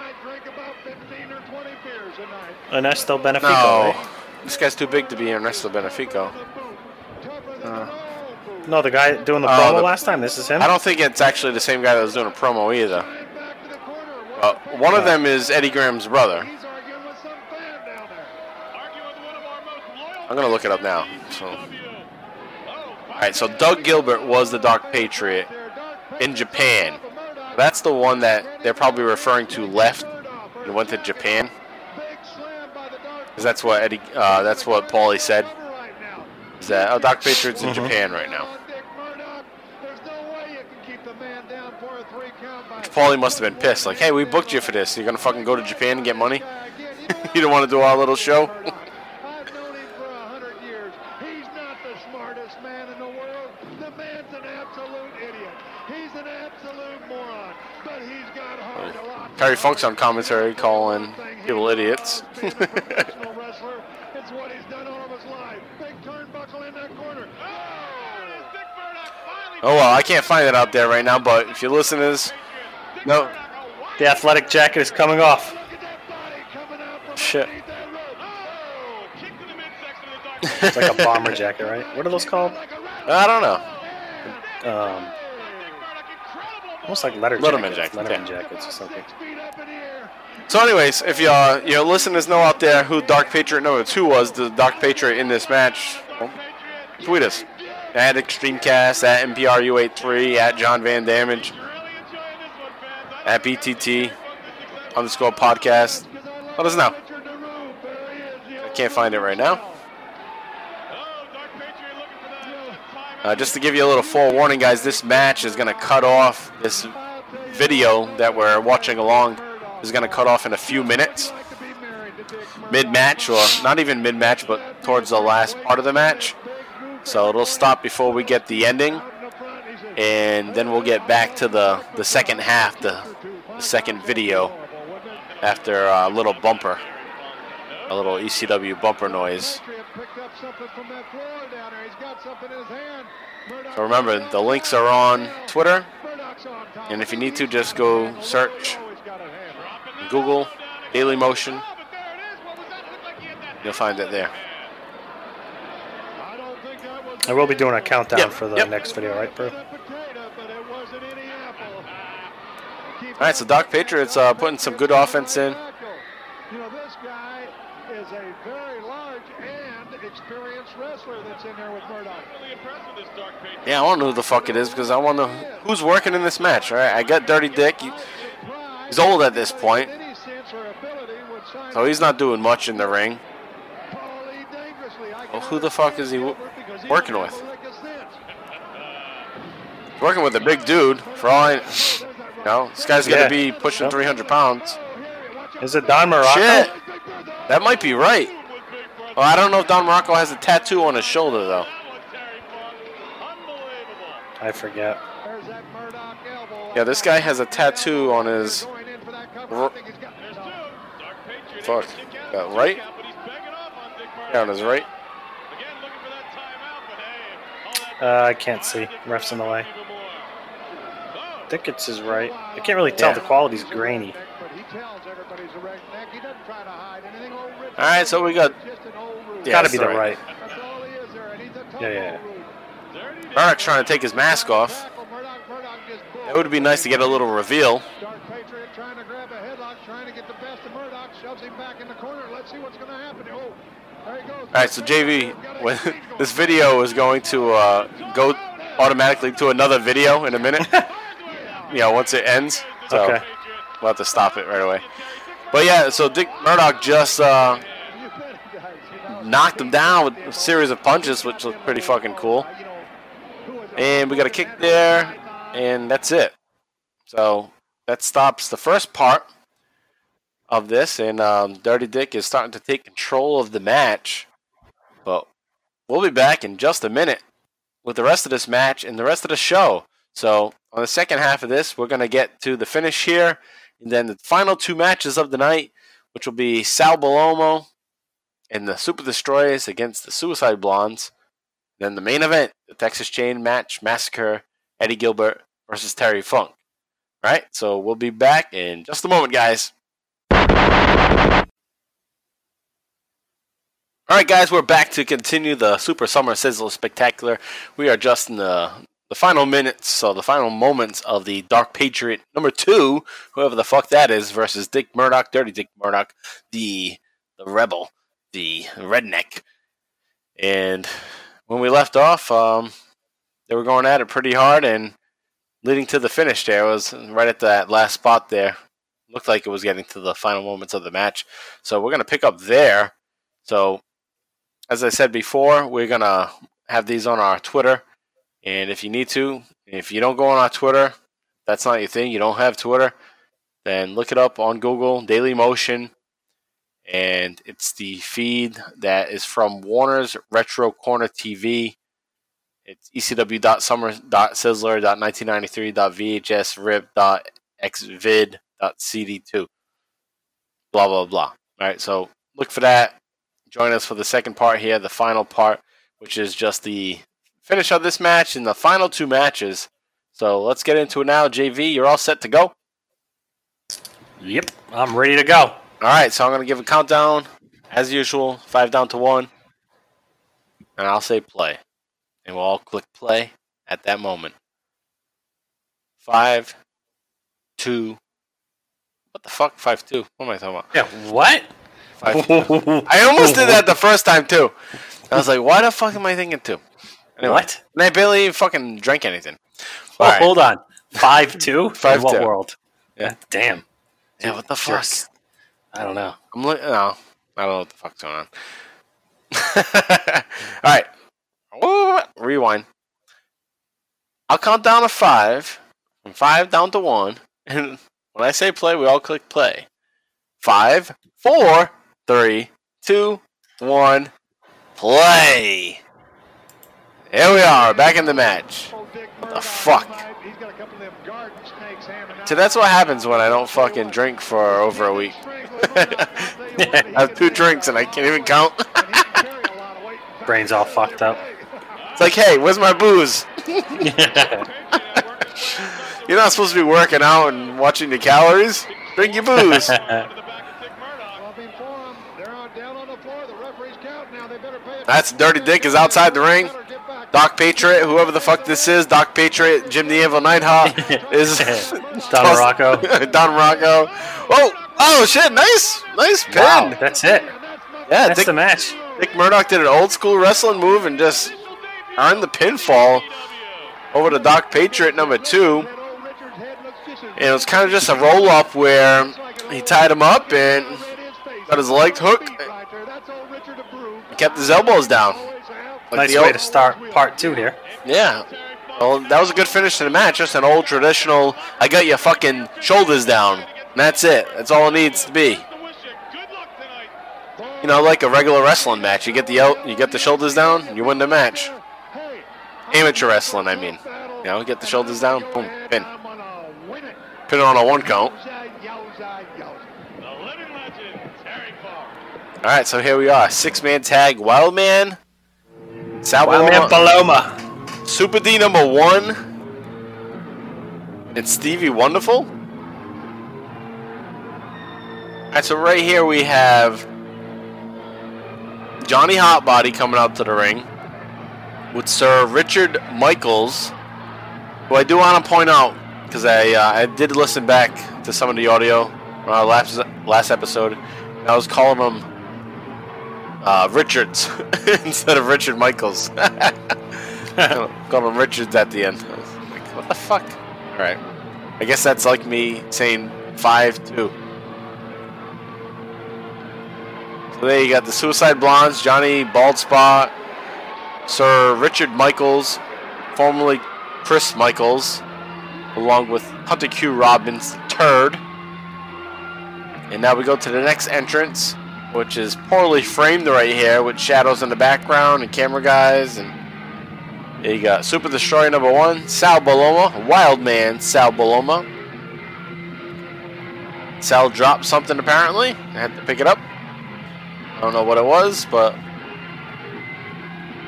Ernesto Benefico, no. right? This guy's too big to be Ernesto Benefico. No, the guy doing the Oh, promo the- last time. This is him. I don't think it's actually the same guy that was doing a promo either. Uh, one of them is Eddie Graham's brother. I'm gonna look it up now. So, all right. So Doug Gilbert was the Dark Patriot in Japan. That's the one that they're probably referring to left and went to Japan. Because that's what Eddie. Uh, that's what Paulie said. Is that oh, Dark Patriot's in Japan right now? Paulie must have been pissed. Like, hey, we booked you for this. You're gonna fucking go to Japan and get money? you don't want to do our little show? I've known him for a hundred years. He's not the smartest man in the world. The man's an absolute idiot. He's an absolute moron. But he's got a lot. Terry Funk's on commentary calling people idiots. Professional wrestler. It's what he's done all of his life. Big turnbuckle in that corner. oh well, I can't find it out there right now. But if you listen to this, no, The athletic jacket is coming off. shit. It's like a bomber jacket, right? What are those called? I don't know. Um, almost like letter Letterman jackets. jackets, Letterman yeah. jackets or something. So, anyways, if you uh, your listeners know out there who Dark Patriot number two was, the Dark Patriot in this match, well, tweet us at ExtremeCast, at MPRU83, at John Van Damage, at BTT underscore podcast. Let us know. I can't find it right now. Uh, just to give you a little forewarning, guys, this match is going to cut off. This video that we're watching along is going to cut off in a few minutes. Mid match, or not even mid match, but towards the last part of the match. So it'll stop before we get the ending. And then we'll get back to the, the second half, the, the second video, after a little bumper, a little ECW bumper noise. So remember, the links are on Twitter, and if you need to, just go search Google Daily Motion. You'll find it there. I will be doing a countdown Yep, for the yep. next video, right, bro? All right, so Doc Patriots uh, putting some good offense in. You know, this guy is a very large and experienced wrestler that's in there with Murdoch. Yeah, I want to know who the fuck it is because I want to know who's working in this match. All right, I got Dirty Dick. He- he's old at this point, Any sense or ability would sign so he's not doing much in the ring. Paulie dangerously. I Well, who the fuck is he w- working with? like a cinch. He's working with a big dude. For all I, you know, this guy's gonna be pushing Yep. 300 pounds. Is it Don Muraco? Shit, that might be right. Well, I don't know if Don Muraco has a tattoo on his shoulder though. I forget. There's that Murdoch elbow. Yeah, this guy has a tattoo on his r- I think he's got fuck, uh, right? Yeah, on his right. Uh, I can't see. Ref's in the way. I think it's his right. I can't really tell. Yeah. The quality's grainy. But he tells everybody he's a redneck. He doesn't try to hide anything. Old Rich All right, so we got is just an old rude. Yeah, Gotta be the the right. right. That's all he is there, and he's a tough Yeah, yeah. old rude. Murdoch trying to take his mask off. Murdoch, Murdoch just bull- It would be nice to get a little reveal. Dark Patriot trying to grab a headlock, trying to get the best of Murdoch, shoves him back in the corner. Let's see what's going to happen. Oh, there he goes. All right, so JV, when this video is going to uh, go automatically to another video in a minute. you know, once it ends. So Okay. we'll have to stop it right away. But yeah, so Dick Murdoch just uh, knocked him down with a series of punches, which looked pretty fucking cool. And we got a kick there, and that's it. So that stops the first part of this, and um, Dirty Dick is starting to take control of the match. But we'll be back in just a minute with the rest of this match and the rest of the show. So on the second half of this, we're going to get to the finish here, and then the final two matches of the night, which will be Sal Bellomo and the Super Destroyers against the Suicide Blondes. Then the main event, the Texas Chain Match Massacre, Eddie Gilbert versus Terry Funk. Right, so we'll be back in just a moment, guys. All right, guys, we're back to continue the Super Summer Sizzler Spectacular. We are just in the the final minutes, so the final moments of the Dark Patriot number two, whoever the fuck that is, versus Dick Murdoch, Dirty Dick Murdoch, the the rebel, the redneck. And when we left off, um, they were going at it pretty hard, and leading to the finish there It was right at that last spot there looked like it was getting to the final moments of the match. So we're going to pick up there. So, as I said before, we're going to have these on our Twitter. And if you need to, if you don't go on our Twitter, that's not your thing, you don't have Twitter, then look it up on Google, Daily Motion. And it's the feed that is from Warner's Retro Corner TV. It's ecw.summer.sizzler.1993.vhsrip.xvid uh, CD two, Blah, blah, blah. All right, so look for that. Join us for the second part here, the final part, which is just the finish of this match and the final two matches. So let's get into it now. JV, you're all set to go? Yep, I'm ready to go. All right, so I'm going to give a countdown as usual, five down to one. And I'll say play. And we'll all click play at that moment. Five, two, what the fuck? Five, two. What am I talking about? Yeah, what? Five, I almost did that the first time too. I was like, why the fuck am I thinking two? Anyway, What? And I barely even fucking drank anything. Oh, right. hold on. Five two. Five, In what two. world? Yeah. Damn. Yeah, what the fuck? Jerks. I don't know. I'm looking. No, I don't know what the fuck's going on. All right. Rewind. I'll count down to five. From five down to one. And when I say play, we all click play. Five, four, three, two, one, play. Here we are, back in the match. What the fuck? So that's what happens when I don't fucking drink for over a week. I have two drinks and I can't even count. Brain's all fucked up. It's like, hey, where's my booze? You're not supposed to be working out and watching the calories. Drink your booze. That's Dirty Dick is outside the ring. Doc Patriot, whoever the fuck this is, Doc Patriot, Jim the Evil Nighthawk is Don Rocco. Don Rocco. Oh, oh shit! Nice, nice pin. Wow, that's it. Yeah, That's Dick, the match. Dick Murdoch did an old school wrestling move and just earned the pinfall over to Doc Patriot number two. And it was kind of just a roll up where he tied him up and got his leg hooked, kept his elbows down. Like Nice way old- to start part two here. Yeah. Well, that was a good finish to the match. Just an old traditional, I got your fucking shoulders down. And that's it. That's all it needs to be. You know, like a regular wrestling match. You get the el- you get the shoulders down, you win the match. Amateur wrestling, I mean. You know, get the shoulders down, boom, pin. Pin it on a one count. All right, so here we are, six-man tag, Wildman, Sal Wildman Paloma- Paloma. Super D number one, and Stevie Wonderful. Alright, so right here we have Johnny Hotbody coming out to the ring with Sir Richard Michaels, who I do want to point out because I uh, I did listen back to some of the audio on our last last episode. And I was calling him uh, Richards instead of Richard Michaels. Called him Richards at the end. Like, what the fuck? All right. I guess that's like me saying five two. So There you got the Suicide Blondes, Johnny Baldspot, Sir Richard Michaels, formerly Chris Michaels, along with Hunter Q Robbins III. And now we go to the next entrance, which is poorly framed right here with shadows in the background and camera guys. And there you got Super Destroyer number one, Sal Bellomo, Wild Man Sal Bellomo. Sal dropped something apparently. I had to pick it up. I don't know what it was, but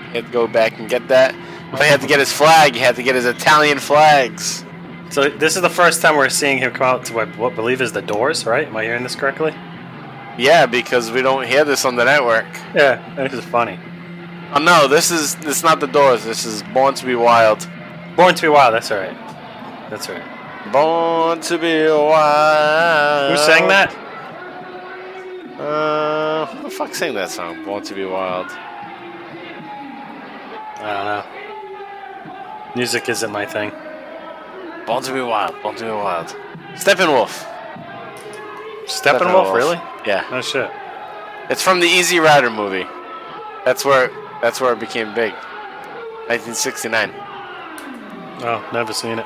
he had to go back and get that. But he had to get his flag. He had to get his Italian flags. So this is the first time we're seeing him come out to what I believe is the Doors, right? Am I hearing this correctly? Yeah, because we don't hear this on the network. Yeah, this is funny. Oh no, this is this is not the Doors. This is Born to Be Wild. Born to be Wild. That's right. That's right. Born to be wild. Who sang that? Uh, who the fuck sang that song? Born to be wild. I don't know. Music isn't my thing. Born to be wild. Born to be wild. Steppenwolf. Steppenwolf, really? Yeah. No shit. It's from the Easy Rider movie. That's where that's where it became big. 1969. Oh, never seen it.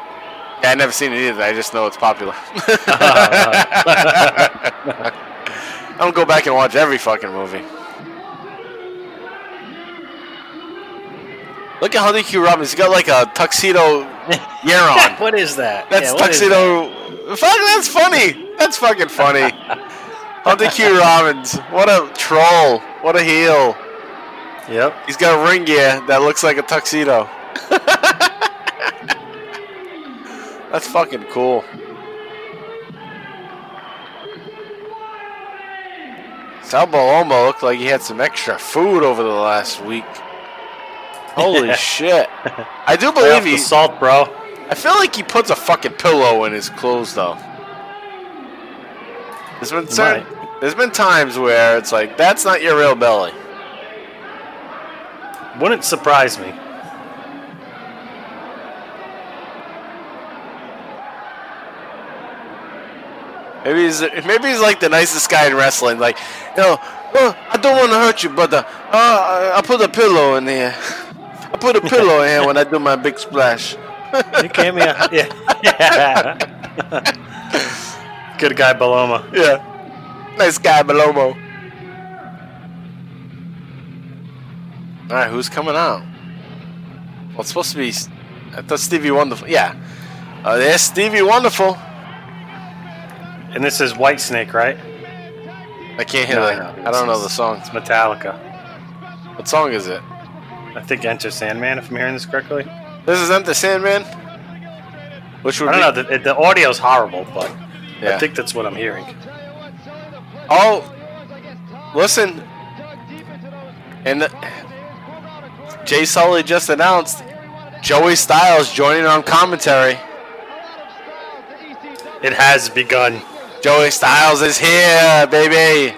Yeah, I never seen it either. I just know it's popular. Oh, I don't go back and watch every fucking movie. Look at Hunter Q. Robbins. He's got like a tuxedo gear on. what is that? That's Yeah, is that? tuxedo. Fuck, that's funny. That's fucking funny. Hunter Q. Robbins. What a troll. What a heel. Yep. He's got a ring gear that looks like a tuxedo. That's fucking cool. Sal Bellomo looked like he had some extra food over the last week. Holy shit. I do believe he. salt, bro. I feel like he puts a fucking pillow in his clothes, though. There's been certain, there's been times where it's like that's not your real belly. Wouldn't surprise me. Maybe he's maybe he's like the nicest guy in wrestling. Like, you know, oh, I don't want to hurt you, but uh, I put a pillow in here. I put a pillow in here when I do my big splash. You gave me a yeah. yeah. Good guy, Bellomo. Yeah, nice guy, Bellomo. All right, who's coming out? Well, it's supposed to be. I thought Stevie Wonderful. Yeah, uh, there's Stevie Wonderful. And this is White Snake, right? I can't hear No, that. I don't know the song. It's Metallica. What song is it? I think Enter Sandman, if I'm hearing this correctly. This is Enter Sandman. Which would I be, don't know. The, the audio's horrible, but Yeah. I think that's what I'm hearing. Oh, listen. And the, Jay Sully just announced Joey Styles joining on commentary. It has begun. Joey Styles is here, baby.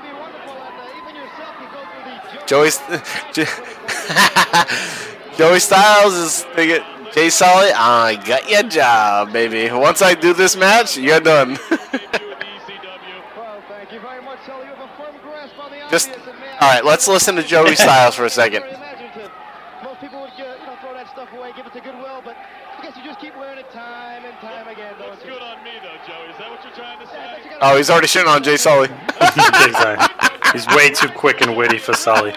Joey, Joey Styles is thinking, Jay Sully, I got your job, baby. Once I do this match, you're done. Well, thank you very much, Sully. You have a firm grasp on the Just, obvious all right, let's listen to Joey Styles for a second. Most people would, uh, you know, throw that stuff away, give it to Goodwill, but I guess you just keep wearing it time and time again, Looks good on me, though, Joey. Is that what you're trying to say? Oh, he's already shitting on Jay Sully. He's way too quick and witty for Sully.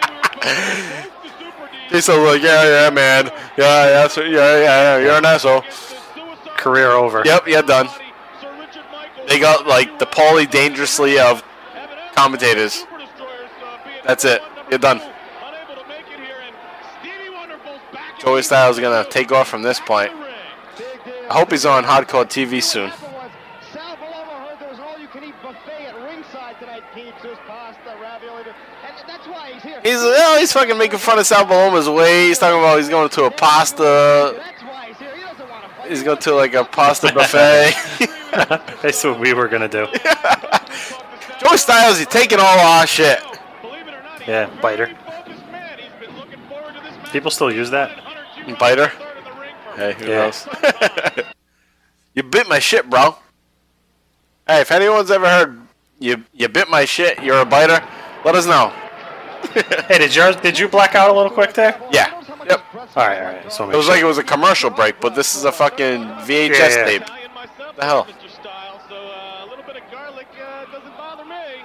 Jay Sully's like, yeah, yeah, man. Yeah, yeah, so- yeah, yeah, yeah, you're an asshole. Career over. Yep, you're done. Sir Richard Michaels. They got like the Paulie Dangerously of commentators. Super Destroyers, being That's it. You're done. unable to make it here, and Stevie Wonderful's back in Joey Styles is gonna take off from this point. ring. Big deal. I hope he's on Hardcore TV soon. What happened was, Sal Bellomo heard there was an all-you-can-eat buffet at ringside tonight. Pizzas, pasta, ravioli, and that's why he's here. He's oh, he's fucking making fun of Sal Bellomo's way. He's talking about he's going to a pasta. That's why he's here. He doesn't want to fight. He's going to like a pasta buffet. That's what we were gonna do. Joey Styles, he's taking all our shit. Believe it or not, Yeah, biter. very focused man. He's been looking forward to this match. People still use that. Biter. Start in the ring for Hey, who Yeah. knows? you bit my shit, bro. Hey, if anyone's ever heard you you bit my shit, you're a biter, let us know. Hey, did yours? Did you black out a little quick there? Yeah. Yep. All right, all right. So It was like it was a commercial break, but this is a fucking VHS Yeah, yeah. tape. Myself, The hell? Mr. Styles, so a little bit of garlic doesn't bother me.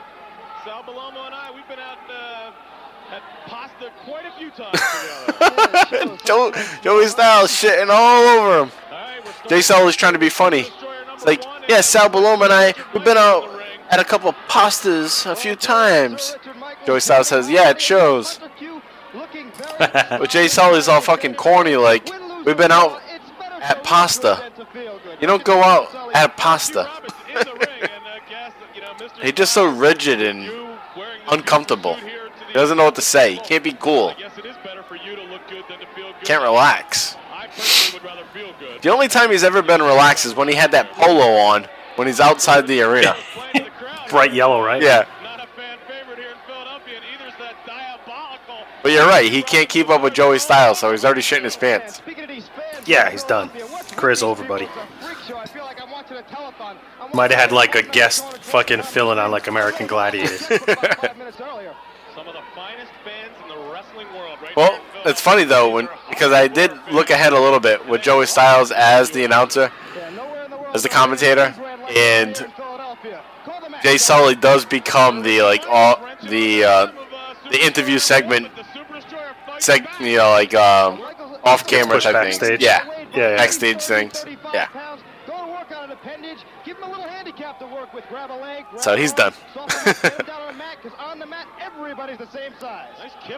Sal Bellomo and I, we've been out at pasta quite a few times. Joe, Joey Styles shitting all over him. All right, we're starting Jay Sal is trying to be funny. It's like, yeah, Sal Bellomo and I, we've been out at a couple of pastas a few times. Joey Styles says, yeah, it shows. But Jay Sal is all fucking corny, like, we've been out at pasta. You don't go out at pasta. Roberts in the ring, and, guess, you know, Mr. He's just so rigid and You wearing the uncomfortable. suit here to the He doesn't know what to say. He can't be cool. I guess it is better for you to look good than to feel good. Can't relax. I personally would rather feel good. The only time he's ever been relaxed is when he had that polo on when he's outside the arena. Playing to the crowd. bright yellow, right? Yeah. Not a fan favorite here in Philadelphia, and either's that diabolical. But you're right, he can't keep up with Joey Styles, so he's already shitting his pants. Yeah, he's done. Career's over, buddy. Might have had like a guest fucking filling on like American Gladiators. Some of the finest fans in the wrestling world, right Well, it's funny though, when because I did look ahead a little bit with Joey Styles as the announcer, as the commentator, and Jay Sully does become the like all the uh, the interview segment, seg you know like um, off camera type backstage. things. Yeah, Yeah, yeah. backstage things. Yeah. So he's done. All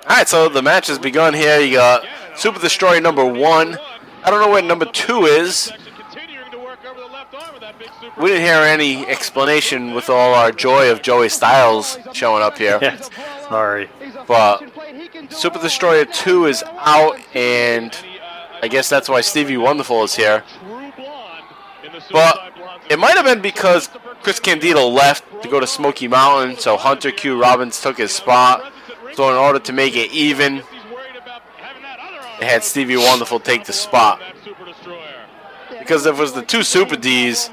right, so the match has begun here. You got Super Destroyer number one. I don't know where number two is. Section continuing to work over the left arm of that big super. We didn't hear any explanation with all our joy of Joey Styles showing up here. Yeah, sorry. But Super Destroyer 2 is out, and I guess that's why Stevie Wonderful is here. True blonde in the But it might have been because Chris Candido left to go to Smoky Mountain, so Hunter Q. Robbins took his spot. So in order to make it even, He's worried about having that other arm they had Stevie Wonderful take the spot. that Super Destroyer. Because if it was the two Super Ds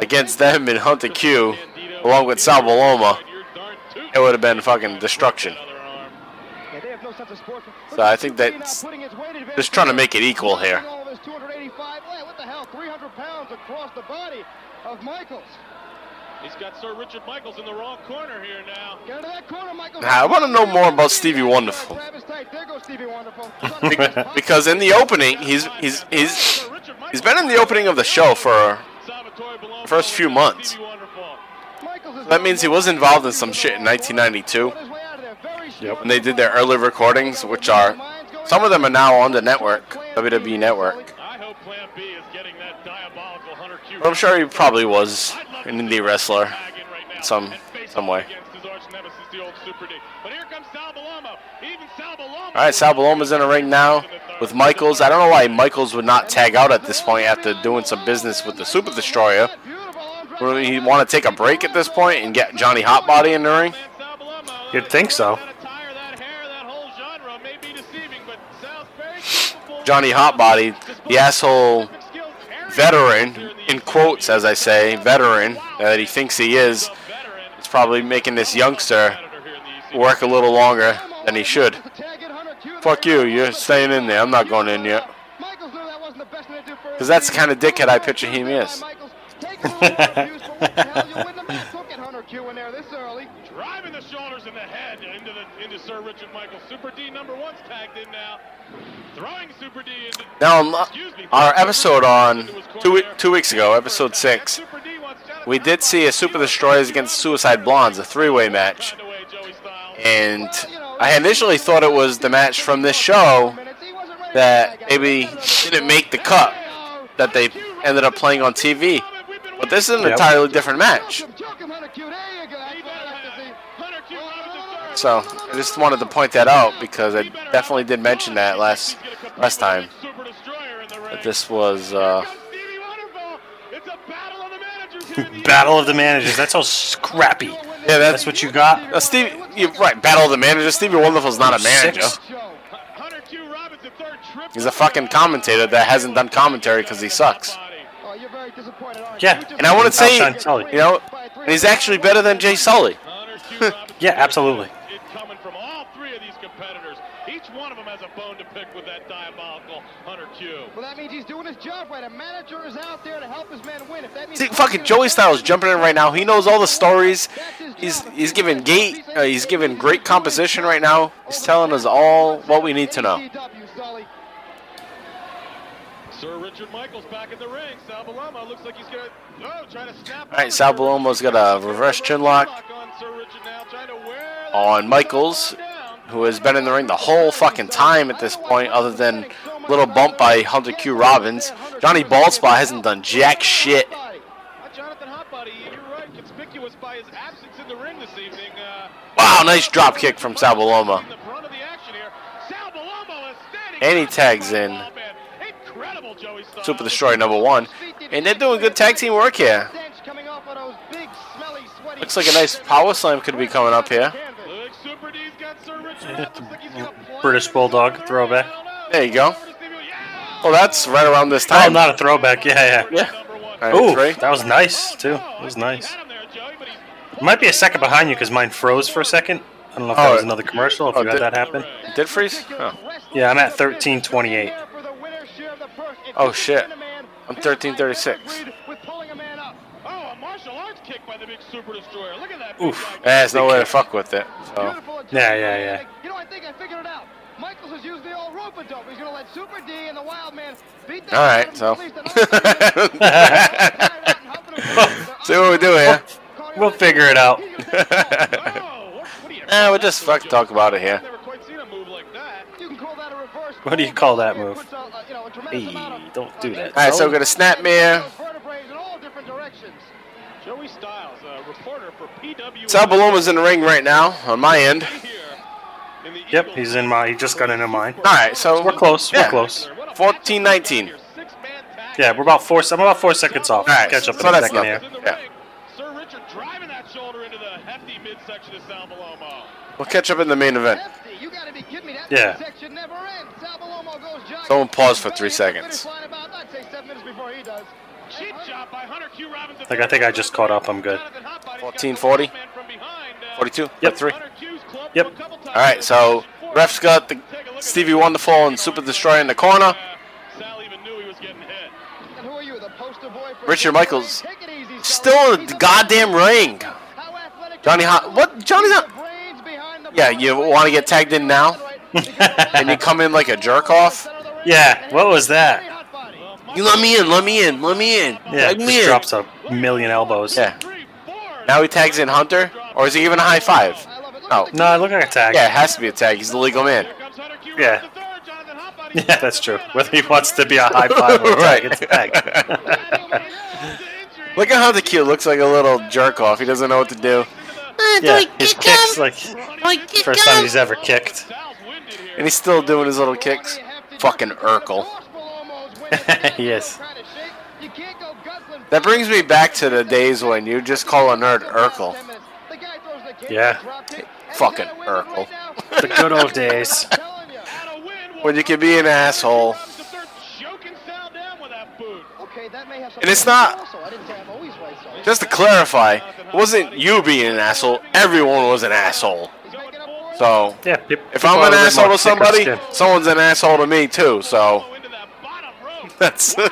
against them and Hunter Q, along with Sal Bellomo, You're darn tootin' it would have been fucking destruction. So I think that's just trying to make it equal here. He's got Sir Richard Michaels in the wrong corner here now. Get into that corner, Michaels. Now, I want to know more about Stevie Wonderful. Travis Tight. There goes Stevie Wonderful. Because in the opening, he's he's he's he's been in the opening of the show for Salvatore Baloney first few months. Stevie that means he was involved in some shit in 1992 Yep. when they did their early recordings, which are some of them are now on the network, WWE Network. I hope Plan B is getting that diabolical Hunter Q. But I'm sure he probably was an indie wrestler. In some- some way. against his arch nemesis, the old Super D. But here comes Sal Bellomo. Even Sal Bellomo. All right, Sal Bellomo's in the ring now with Michaels. I don't know why Michaels would not tag out at this point after doing some business with the Super Destroyer. Would he want to take a break at this point and get Johnny Hotbody in the ring? You'd think so. That attire, that hair, that whole genre may be deceiving, but Sal's very capable. Johnny Hotbody, the asshole veteran, in quotes as I say, veteran that he thinks he is, is probably making this youngster work a little longer than he should. Fuck you, you're staying in there. I'm not going in yet. Because that's the kind of dickhead I picture him is. Driving the shoulders and the head into the into Sir Richard Michaels. Super D number one's tagged in now. Throwing Super D into. Now, um, uh, on our episode on two, we- two weeks ago, episode six, Super D wants Jonathan we did see a Super Destroyers against Suicide Blondes, a three-way match. away, Joey Styles. And I initially thought it was the match from this show that maybe didn't make the cut that they ended up playing on TV. But this is an Yep. entirely different match. So I just wanted to point that out because I definitely did mention that last last time Super Destroyer in the ring. that this was. Uh, Stevie Wonderful. It's a battle of the managers here in the Battle of the managers. That's all scrappy. yeah, That's that's what you got. uh, Steve. You're right. Battle of the Managers. Stevie Wonderful's not a manager. Six? Hunter Q. Robbins, the third trip. He's a fucking commentator that hasn't done commentary because he sucks. Yeah. And I want to say, you know, And he's actually better than Jay Sully. Hunter Q. Robinson Yeah, absolutely. It coming from all three of these competitors. Each one of them has a bone to pick with that diabolical Hunter Q. Well, that means he's doing his job right. A manager is out there to help his men win. If that means See, fucking Joey Styles jumping in right now. He knows all the stories. He's he's giving gate. Uh, he's giving great composition right now. He's telling us all what we need to know. Sir Richard Michaels back in the ring. Sal Bellomo looks like he's gonna oh, trying to snap. All right, Sal Bellomo's got a reverse chin lock on Sir Richard now, trying to wear that on Michaels, who has been in the ring the whole fucking time at this point, other than little bump by Hunter Q Robbins. Johnny Baldspot hasn't done jack shit. Wow, nice drop kick from Sal Bellomo. in the front of the action here. Sal Bellomo is standing. And he tags in. Super Destroyer number one. And they're doing good tag team work here. Looks like a nice power slam could be coming up here. British Bulldog throwback. There you go. Well, that's right around this oh, time. Oh, not a throwback. Yeah, yeah. Yeah. All right, Ooh, three. that was nice too. It was nice. Might be a second behind you because mine froze for a second. I don't know if that Oh, was another commercial. If oh, you had did- that happen. Did freeze? Oh. Yeah, I'm at 1328. Oh shit. I'm 1336. Oh, a martial arts kick by the big Super Destroyer. Look at that. Oof. There's no way to fuck with it. So Yeah, yeah, yeah. You know, I think I figured it out. Michaels has used the old rope a dope. He's going to let Super D and the Wild Man beat that. All right, so see what we do here. We'll figure it out. Eh, we'll just fuck talk about it here. Never quite seen a move like that. You can call that a reverse. What do you call that move? Puts a, uh, you know, a tremendous Hey, don't do that. All right, so we're gonna snap mirror. vertebrae in all different directions. Joey Styles, a reporter for PW. Sal Bellomo's in the ring right now on my end. Here in the Yep, he's in my. He just got into mine. All right, so We're close. Yeah. We're close. 14 19. Your six-man tag Yeah, we're about four. I'm about four seconds off. All right, Catch up so in a second nothing. here. Yeah. ring. Sir Richard driving that shoulder into the hefty midsection of Sal Bellomo. We'll catch up in the main event. You got to be kidding me. That Yeah. never ends. Sal goes. Someone pause for three seconds. finish line about, I'd say seven minutes before he does. Cheap shot by Hunter Q. Robinson. Like, I think I just caught up. I'm good. 14, 40? 42? Yep. 3? Yep. All right, so ref's got the Stevie Wonderful and Super Destroyer in the corner. Sal even knew he was getting hit. And who are you, the poster boy for Richard Michaels Take it easy, Still in the goddamn ring. Johnny Hot. What? Johnny Hot? behind Yeah, you want to get tagged in now? And you come in like a jerk off? Yeah, what was that? You let me in, let me in, let me in. Yeah, Tag me just in. drops a million elbows. Yeah. Now he tags in Hunter? Or is he giving a high five? Oh. No, it looked like a tag. Yeah, it has to be a tag. He's the legal man. Yeah. Yeah, that's true. Whether he wants to be a high five or a tag, it's a tag. Look at how the cute looks like a little jerk off. He doesn't know what to do. yeah, his kicks like first time he's ever kicked. And he's still doing his little kicks. Fucking Urkel. yes. That brings me back to the days when you just call a nerd Urkel. Yeah. Fucking Urkel. The good old days. When you can be an asshole. Okay, that may have And it's not- Also, I didn't say I'm always right, so. Just to clarify, it wasn't you being an asshole. Everyone was an asshole. So, Yeah. if I'm an asshole to somebody, someone's an asshole to me too. So, that's it.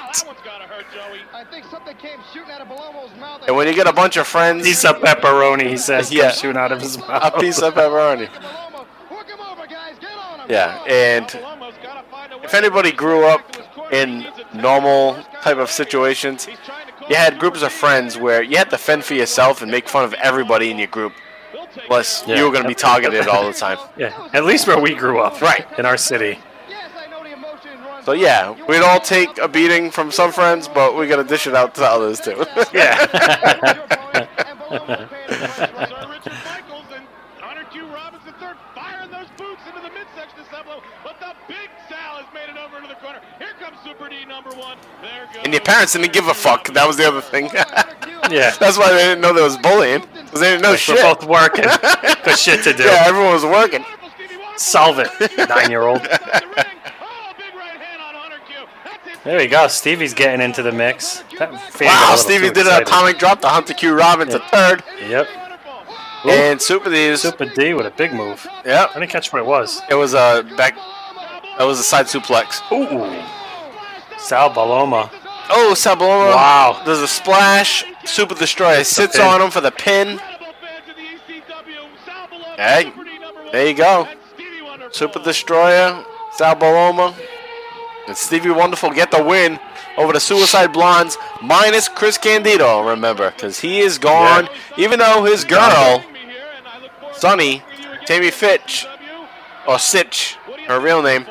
I think something came shooting out of Bellomo's mouth. And when you get a bunch of friends, Piece of pepperoni, he says, Yeah. yeah. shooting out of his mouth. a piece of pepperoni. Yeah, and if anybody grew up in normal type of situations, you had groups of friends where you had to fend for yourself and make fun of everybody in your group, Plus, Yeah. you were going to be targeted all the time. Yeah, at least where we grew up. Right. In our city. So yeah, we'd all take a beating from some friends, but we got to dish it out to others too. Yeah. Hunter Q. Robinson third, firing those boots into the midsection of Sablo, but the big Sal has made it over into the corner. Here comes Super D number one. And your parents didn't give a fuck. That was the other thing. Yeah. That's why they didn't know there was bullying. Because they didn't know shit. We're both working. Got shit to do. Yeah, everyone was working. Solve it, nine year old. Oh, big right hand on Hunter Q. That's it. There we go. Stevie's getting into the mix. Wow, Stevie did an atomic drop to Hunter Q Robbins Yeah. a third. Yep. And Super D's. Super D with a big move. Yep. I didn't catch what it was. It was a back. That was a side suplex. Ooh. Sal Bellomo. Oh, Sabaloma. Wow. There's a splash. Super Destroyer sits on him for the pin. Hey, there you go. Super Destroyer, Sal Bellomo, and Stevie Wonderful get the win over the Suicide Blondes, minus Chris Candido, remember, because he is gone. Even though his girl, Sunny, Tammy Fytch, or Sytch, her real name,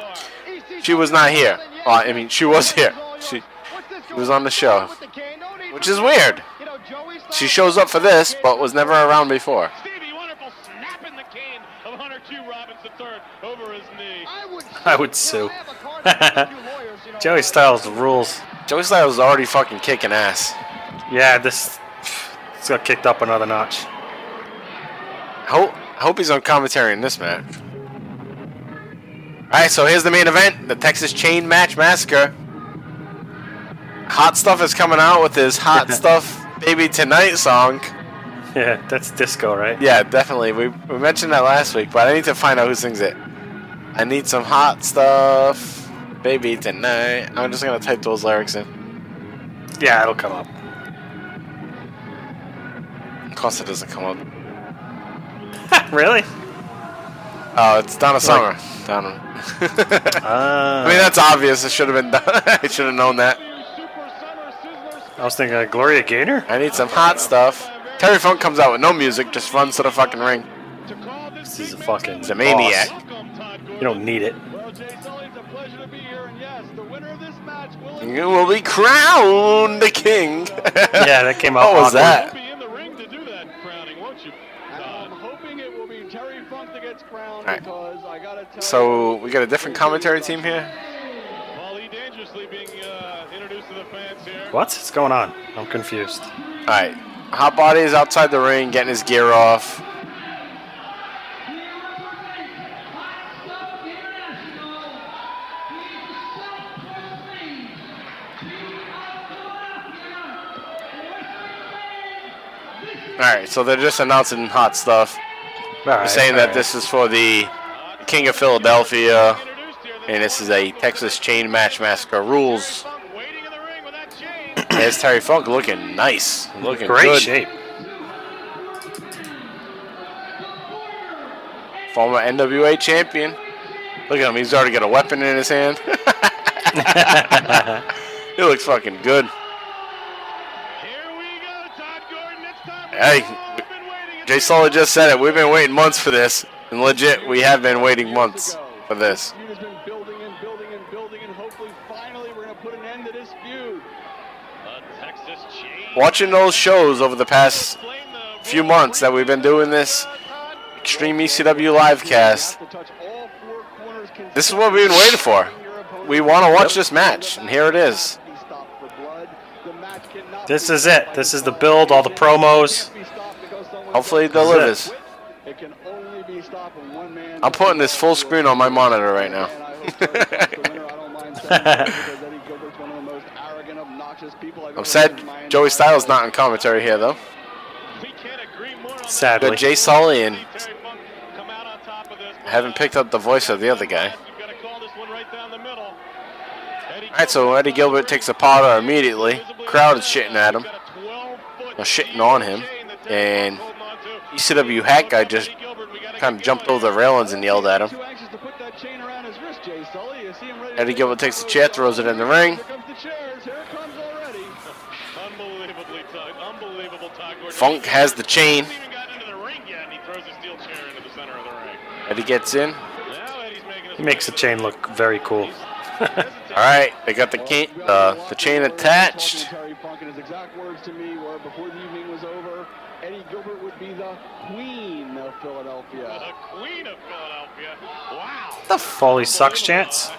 she was not here. Uh, I mean, she was here. She, she was on the show, which is weird. She shows up for this, but was never around before. Stevie Wonderful snapping the cane of Hunter Q. Robbins III over his knee. I would sue. Joey Styles rules. Joey Styles is already fucking kicking ass. Yeah, this it's got kicked up another notch. I hope, hope he's on commentary in this match. Alright, so here's the main event the Texas Chain Match Massacre. Hot Stuff is coming out with his Hot Stuff Baby Tonight song. Yeah, that's disco, right? Yeah, definitely. We, we mentioned that last week, but I need to find out who sings it. I need some hot stuff, baby, tonight. I'm just gonna type those lyrics in. Yeah, it'll come up. Of course, it doesn't come up. really? Oh, it's Donna Summer. Donna. Uh, I mean, that's obvious. It should have been done. I should have known that. I was thinking of Gloria Gaynor. I need some hot stuff. Terry Funk comes out with no music, just runs to the fucking ring. This is a fucking He's a maniac. boss. You don't need it. You will be crowned the king. Yeah, that came out. What was awkward. that? Be in the ring to do that crowning, won't you? And I'm hoping it will be Terry Funk that gets crowned Alright. because I gotta tell So we got a different commentary team here. Paulie dangerously being uh, introduced to the fans here. What's going on? I'm confused. All right, Hot Body is outside the ring, getting his gear off. All right, so they're just announcing hot stuff. All right, saying that right. this is for the King of Philadelphia, and this is a Texas Chain Match Massacre rules. Waiting in the ring with that chain. There's Terry Funk looking nice, looking great good. shape. Former NWA champion. Look at him, he's already got a weapon in his hand. he looks fucking good. Hey, We've been waiting. Jay Sully just said it. We've been waiting months for this. And legit, we have been waiting months for this. feud has been building and building and building, and hopefully, finally, we're gonna put an end to this feud. The Texas chain. Watching those shows over the past few months that we've been doing this Extreme ECW live cast, Have to touch all four corners this is what we've been waiting for. We want to watch this match, and here it is. This is it. This is the build. All the promos. Hopefully it This is delivers. It can only be stopped one man. I'm putting this full screen on my monitor right now. I hope Terry Funk's the winner. I don't mind saying that because Eddie Gilbert's one of the most arrogant, obnoxious people I've I'm sad met in my Joey Styles not in commentary here though. We can't agree more on Sadly. Got Jay Sully and Terry Funk come out on top of this. haven't picked up the voice of the other guy. We've got to call this one right down the middle. Eddie All right, so Eddie Gilbert takes a powder immediately. Crowd is shitting at him, or shitting on him, and ECW hat guy just kind of jumped over the railings and yelled at him. Eddie Gilbert takes the chair, throws it in the ring. Funk has the chain. Eddie gets in. He makes the chain look very cool. All right, they got the chain, uh, the chain attached. Terry Funk and his exact words to me were before the evening was over, Eddie Gilbert would be the queen of Philadelphia. The queen of Philadelphia. Wow. The Paulie sucks chance.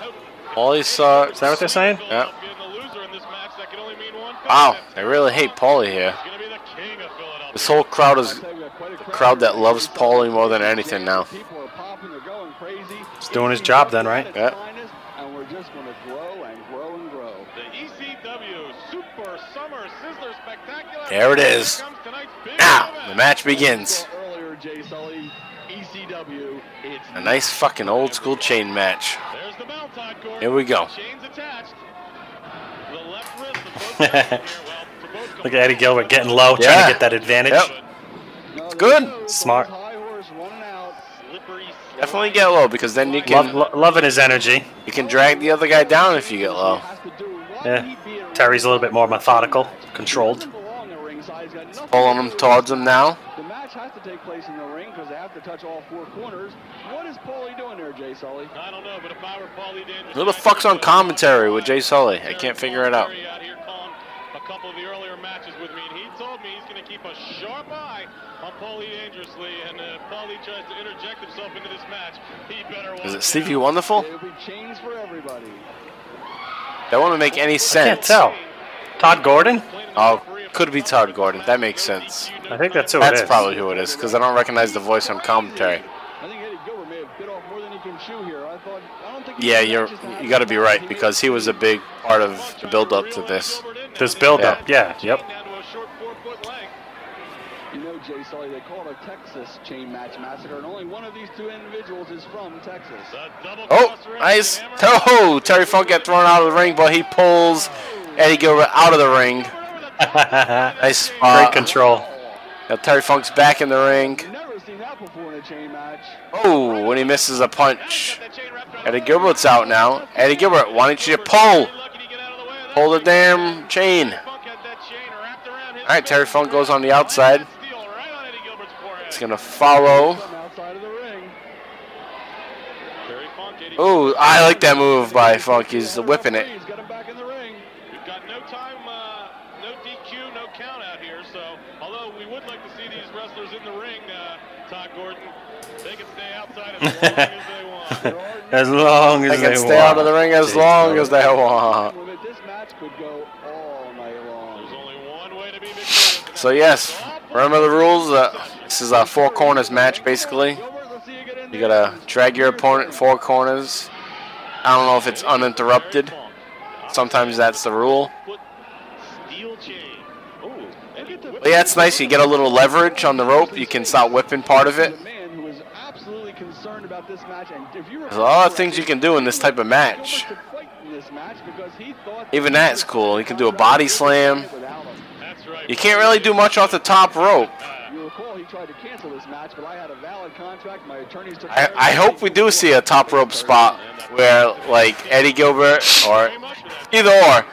All he saw. Is that what they're saying? Yeah. Being the loser in this match, that can only mean one thing. Wow, they really hate Paulie here. He's gonna be the king of Philadelphia. This whole crowd is I'll tell you, we got quite a a crowd that loves Paulie more than anything now. People are popping, they're going crazy. He's doing his job then, right? Yeah. And we're just going to grow and grow and grow. The ECW Super Summer Sizzler Spectacular. There it is. Here comes tonight's big Now, the match begins. Saw Earlier, Jay Sully, ECW. It's A nice fucking old school chain match. There's the bell, Here we go. Chains attached. The left wrist of both guys here. Well, for both Look at Eddie Gilbert getting low, trying Yeah. to get that advantage. Yep. There Good. Smart. High horse running out. slippery Definitely get low because then you Love, can lo- loving his energy. you can drag the other guy down if you get low. Has to do what Yeah. he be at Terry's a little bit more methodical, controlled. Doesn't belong at ringside. He's got nothing Pulling to him towards him now. The match has to take place in the ring because they have to touch all four corners. What is Paulie doing there, Jay Sully? I don't know, but if I were Paulie Dangerous, Who the fuck's on commentary with Jay Sully? I can't figure it out. Out here calling a couple of the earlier matches with me, and he told me he's going to keep a sharp eye on Paulie Dangerously, and if Paulie tries to interject himself into this match, he better Is it out. Stevie Wonderful? There'll be chains for everybody. That wouldn't make any sense. Can't tell. Todd Gordon? Oh, could be Todd Gordon. That makes sense. I think that's who it is. That's probably who it is because I don't recognize the voice on commentary. I think Eddie Gilbert may have bit off more than he can chew here. I don't think. Yeah, you're anxious to have you got to be right because he was a big part of the build up to this. This build up, yeah, yep. Down to a short four-foot length. You know, Jay Sully, they call it a Texas chain match massacre, and only one of these two individuals is from Texas. Oh, cross ring nice. Oh, Terry Funk got thrown out of the ring, but he pulls Eddie Gilbert out of the ring. Nice Great control. Now Terry Funk's back in the ring. Never seen that before in a chain match. Oh, when he misses a punch. Eddie Gilbert's out now. Eddie Gilbert, why don't you pull? Pull the damn chain. All right, Terry Funk goes on the outside. It's going to follow. From outside of the ring. Oh, I like that move by Funk. He's whipping it. He's got him back in the ring. We've got no time, uh, no DQ, no count out here. So, although we would like to see these wrestlers in the ring, uh, Todd Gordon, they can stay outside as long as they want. As long as They they, can stay out of the ring as Jeez, long bro. as they want. This match could go all night long. There's only one way to be So yes, remember the rules. Uh, this is a four corners match, basically. Gilbert, let's see you get in You there. gotta drag your opponent four corners. I don't know if it's uninterrupted. Sometimes that's the rule. Foot steel chain. Oh, Eddie Yeah, it's nice. You get a little leverage on the rope. You can start whipping part of it. There's a lot of things you can do in this type of match. Even that's cool. You can do a body slam. You can't really do much off the top rope. I. I, hope we do see a top rope spot where like Eddie Gilbert or either or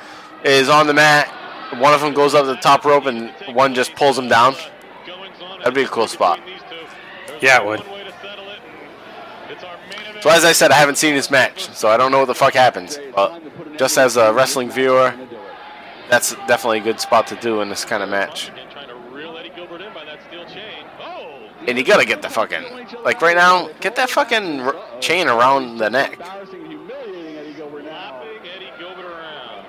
is on the mat. One of them goes up the top rope and one just pulls him down. That'd be a cool spot. Yeah, it would. So as I said, I haven't seen this match, so I don't know what the fuck happens. But just as a wrestling viewer, that's definitely a good spot to do in this kind of match. Again, trying to reel Eddie Gilbert in by that steel chain. And you gotta get the fucking like right now, get that fucking r- chain around the neck. Embarrassing, and humiliating Eddie Gilbert now. slapping Eddie Gilbert around.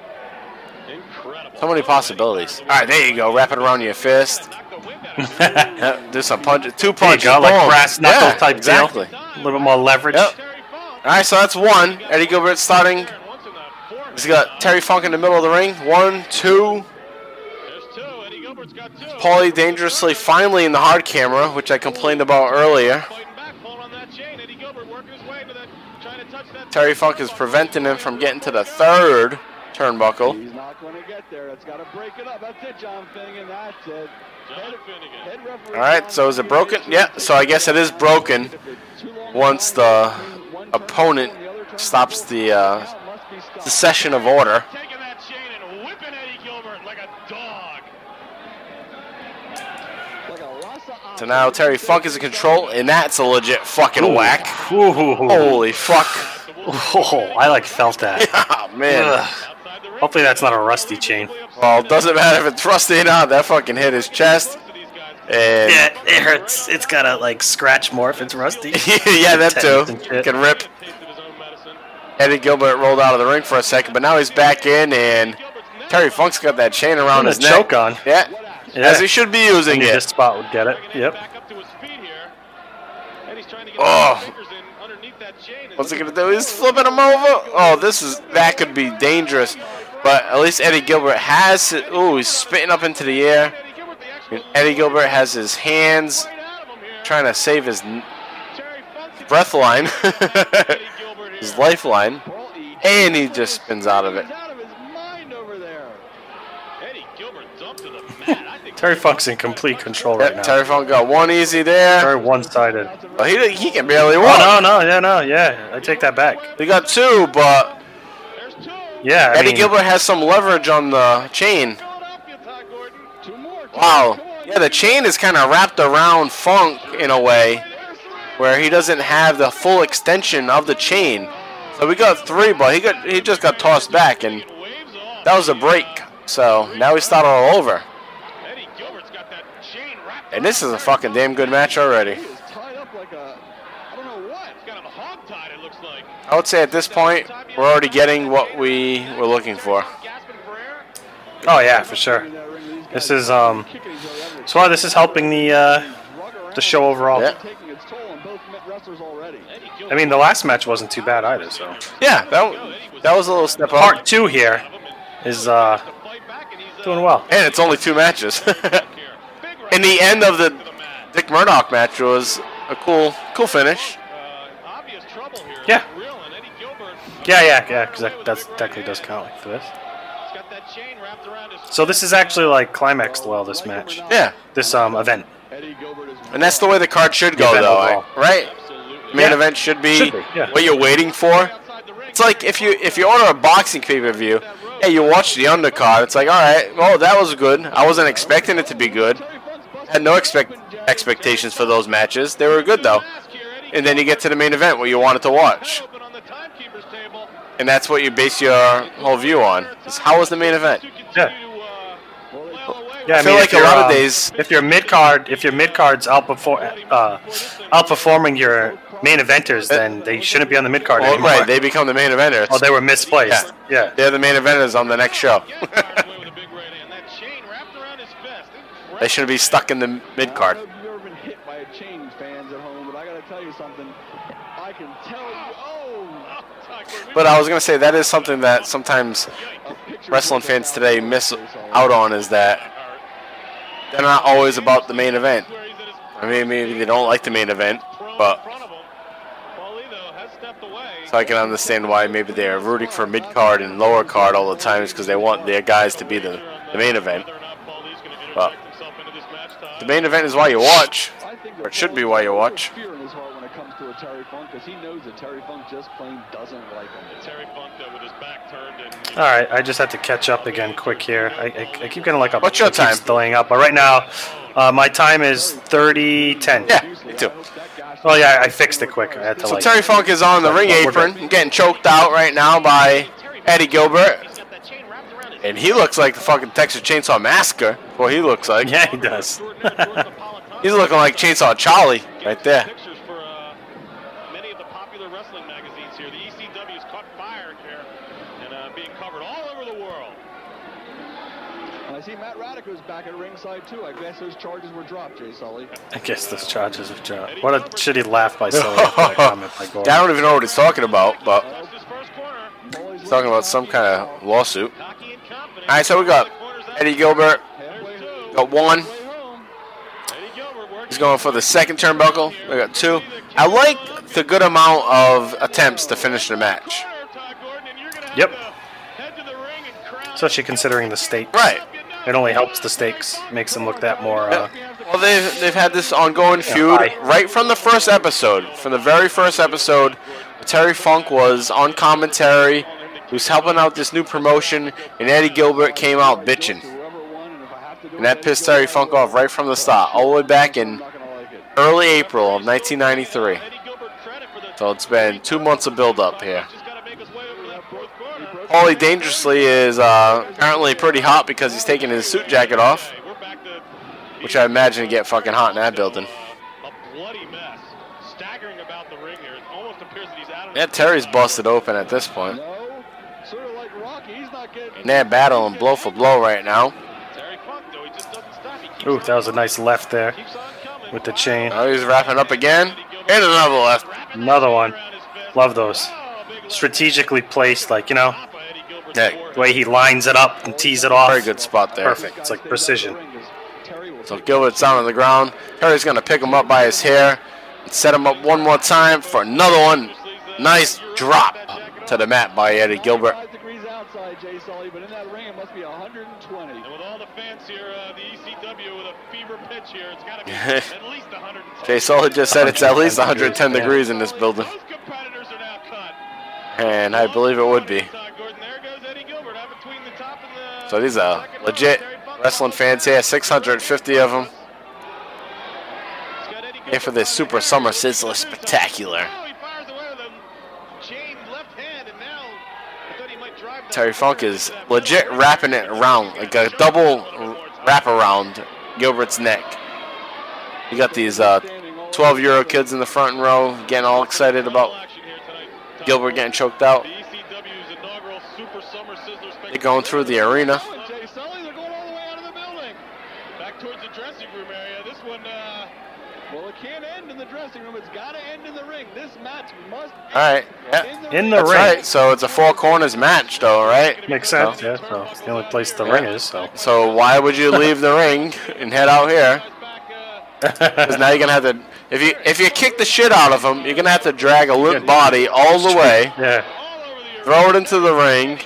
Incredible. So many possibilities. All right, there you go. Wrap it around your fist. Knock the wind out of Yep, do some punches. Two There you punches. go, like brass knuckle yeah, type exactly. deal. A little bit more leverage. Yep. All right, so that's one. Eddie Gilbert starting. And once in the foregrip. He's got Terry Funk in the middle of the ring. One, two. There's two. Eddie Gilbert's got two. Paulie dangerously finally in the hard camera, which I complained about earlier. Fighting back, pulling on that chain. Eddie Gilbert working his way into that, trying to touch that. Terry Funk is preventing him from getting to the third turnbuckle. He's not going to get there. It's got to break it up. That's it, John Finnegan. That's it. John Finnegan. Head All right, so is it broken? Yeah, so I guess it is broken If it's too long once the opponent turnbuckle, the other turnbuckle, stops the uh, now must be stopped. the session of order. Taking that chain and whipping Eddie Gilbert like a dog. Like a Rasa So now Terry Funk is in control, and that's a legit fucking whack. Ooh. Holy fuck. Oh, I like felt that. Oh, man. Ugh. Outside the ring. Hopefully that's not a rusty chain. Well, it doesn't matter if it's rusty or not. That fucking hit his chest. Most of these guys And Yeah, it hurts. It's gotta like scratch more if it's rusty. yeah, that too. Tetanus. Can rip. tasted his own medicine. Eddie Gilbert rolled out of the ring for a second, but now he's back in, and Terry Funk's got that chain around his neck. choke on. Yeah, Yeah. as he should be using it. this spot would get it. Yep. Back up to his feet here. And he's trying to get Oh. his fingers in underneath that What's he gonna do? He's flipping him over. Oh, this is that could be dangerous. But at least Eddie Gilbert has. Oh, he's spitting up into the air. And Eddie Gilbert has his hands trying to save his breath line, his lifeline, and he just spins out of it. Out of his mind over there. Eddie Gilbert dumped to the mat. Terry Funk's in complete control right now. Terry Funk got one easy there. Very one-sided. Oh, he, he can barely Oh no, no, yeah, no, yeah. I take that back. He got two, but. Yeah, I Eddie mean, Gilbert has some leverage on the chain. Philadelphia, Todd Gordon. Two more. two Wow. more, come on. Yeah, the chain is kind of wrapped around Funk in a way where he doesn't have the full extension of the chain. So we got three, but he got he just got tossed back, and that was a break. So now we start all over. Eddie Gilbert's got that chain wrapped And this is a fucking damn good match already. He is tied up like a, I don't know what. He's got him hog-tied, it looks like. I would say at this point, we're already getting what we were looking for. Gasping for air. oh yeah, for sure. This is um, so far this is helping the uh, the show overall. Yeah. Taking its toll on both wrestlers already. Eddie I mean, the last match wasn't too bad either. So Yeah, that, that was a little step up. part two here is uh, to fight back, and he's doing well. And it's only two matches. here. In the end of the to the mat. Dick Murdoch match was a cool, cool finish. Uh, obvious trouble here. Yeah. Real, and Eddie Gilbert Yeah, yeah, yeah, because that that's, technically does count like this. has got that chain wrapped around his So this is actually like climaxed well. This match, Yeah, this um event. Eddie Gilbert is and that's the way the card should go, event though, overall. right? Main Yeah. event should be, Should be, yeah. what you're waiting for. outside the ring. It's like if you if you order a boxing pay per view, hey, you watch the undercard. It's like, all right, well, that was good. I wasn't expecting it to be good. Had no expect expectations for those matches. They were good though. Mask here, Eddie And then you get to the main event where you wanted to watch, open on the timekeeper's table. And that's what you base your whole view on. Is how was the main event? Yeah. to, uh, flail away Yeah, I I, feel mean, like a lot of um, days- if your mid card, if your mid card's outperform, uh, outperforming your main eventers, then they shouldn't be on the mid card Well, anymore. right, they become the main eventers. oh, they were misplaced. Yeah. yeah. They're the main eventers on the next show. Away with a big right hand. That chain wrapped around his vest. they shouldn't be stuck in the mid card. I don't know if you've ever been hit by a chain, fans at home, but I gotta tell you something. I can tell you. Oh, But I was gonna say that is something that sometimes wrestling fans today miss out on is that they're not always about the main event. I mean, maybe they don't like the main event, but so I can understand why maybe they're rooting for mid card and lower card all the time is because they want their guys to be the, the main event. But the main event is why you watch. Or it should be why you watch. Terry Funk, because he knows that Terry Funk just plain doesn't like him. Terry Funk though with his back turned and All right, I just had to catch up again quick here. I, I, I keep getting like a What's your it time? delaying up, but right now, uh, my time is thirty ten. Yeah, me too. Well, yeah, I fixed it quick. I had to So like. Terry Funk is on the ring apron, getting choked out right now by Eddie Gilbert. And he looks like the fucking Texas Chainsaw Massacre. Well, he looks like. yeah, he does. He's looking like Chainsaw Charlie right there. pictures for uh, many of the popular wrestling magazines here. The ECW's caught fire here and uh, being covered all over the world. And I see Matt Radico's back at ringside too. I guess those charges were dropped, Jay Sully. I guess those charges were dropped. What a shitty laugh by Sully that comment by Gordon. I don't even know what he's talking about, but That's his first corner. he's talking about some kind of lawsuit. Cocky and confident. All right, so we got Eddie Gilbert, got one. Halfway home. Eddie Gilbert working. He's going for the second turnbuckle. We got two. I like the good amount of attempts to finish the match. Todd Gordon, and you're gonna have Yep. to head to the ring and crown Especially considering the stakes. Right. It only helps the stakes, makes them look that more. Uh, Well, they've, they've had this ongoing feud aye. right from the first episode. From the very first episode, Terry Funk was on commentary. He was helping out this new promotion, and Eddie Gilbert came out bitching. And if I have to do And that pissed Terry Funk off right from the start, all the way back in I'm not gonna like it. early April of 1993. Eddie Gilbert credit for the So it's been two months of build-up here. Just gotta make his way over to that fourth Paulie Dangerously is uh, apparently pretty hot because he's taking his suit jacket off, Hey, we're back to which I imagine get fucking hot in that building. a bloody mess. Staggering about the ring here. Almost appears that he's out of Yeah, Terry's busted open at this point. No, sort of like Rocky. He's not getting. And they're battling blow for blow right now. Terry Funk, though, he just doesn't stop. He keeps ooh, that was a nice left there keeps on coming. with the chain. Now he's wrapping up again. And another left. Another one. Around his fist. Love those. Strategically placed, like, you know, Yeah, the way he lines it up and tees it off. very good spot there. Perfect. It's like precision. So Gilbert's down on the ground. Terry's going to pick him up by his hair and set him up one more time for another one. Nice drop to the mat by Eddie Gilbert. Outside, Jay Sully, but in that ring it must be 120. And with all the fans here, uh, the ECW with a fever pitch here, it's got to be at least 110. Jay Sully just said it's at least 110 degrees in this building, Both competitors are now cut. and I believe it would be. Todd Gordon, there goes Eddie Gilbert out between the top and the So these are legit wrestling fans here, 650 of them, here for this Super. Summer Sizzler Spectacular. Terry Funk is legit wrapping it around, like a double wrap around Gilbert's neck. You got these uh, 12 year old kids in the front row getting all excited about. Gilbert getting choked out. The ECW's inaugural Super Summer Sizzler They're going through the arena. Jay Sully, they're going all the way out of the building. Back towards the dressing room area. This one, uh, Well, it can't end in the dressing room. It's got to end in the ring. This match must end All right, yeah. In the That's ring. right. So it's a four corners match, though, right? Makes sense, yeah. So it's the only place the ring is, so. So why would you leave the ring and head out here? Because now you're gonna have to. If you if you kick the shit out of him, you're gonna have to drag a limp body all the way, Yeah. all over the throw it into the ring.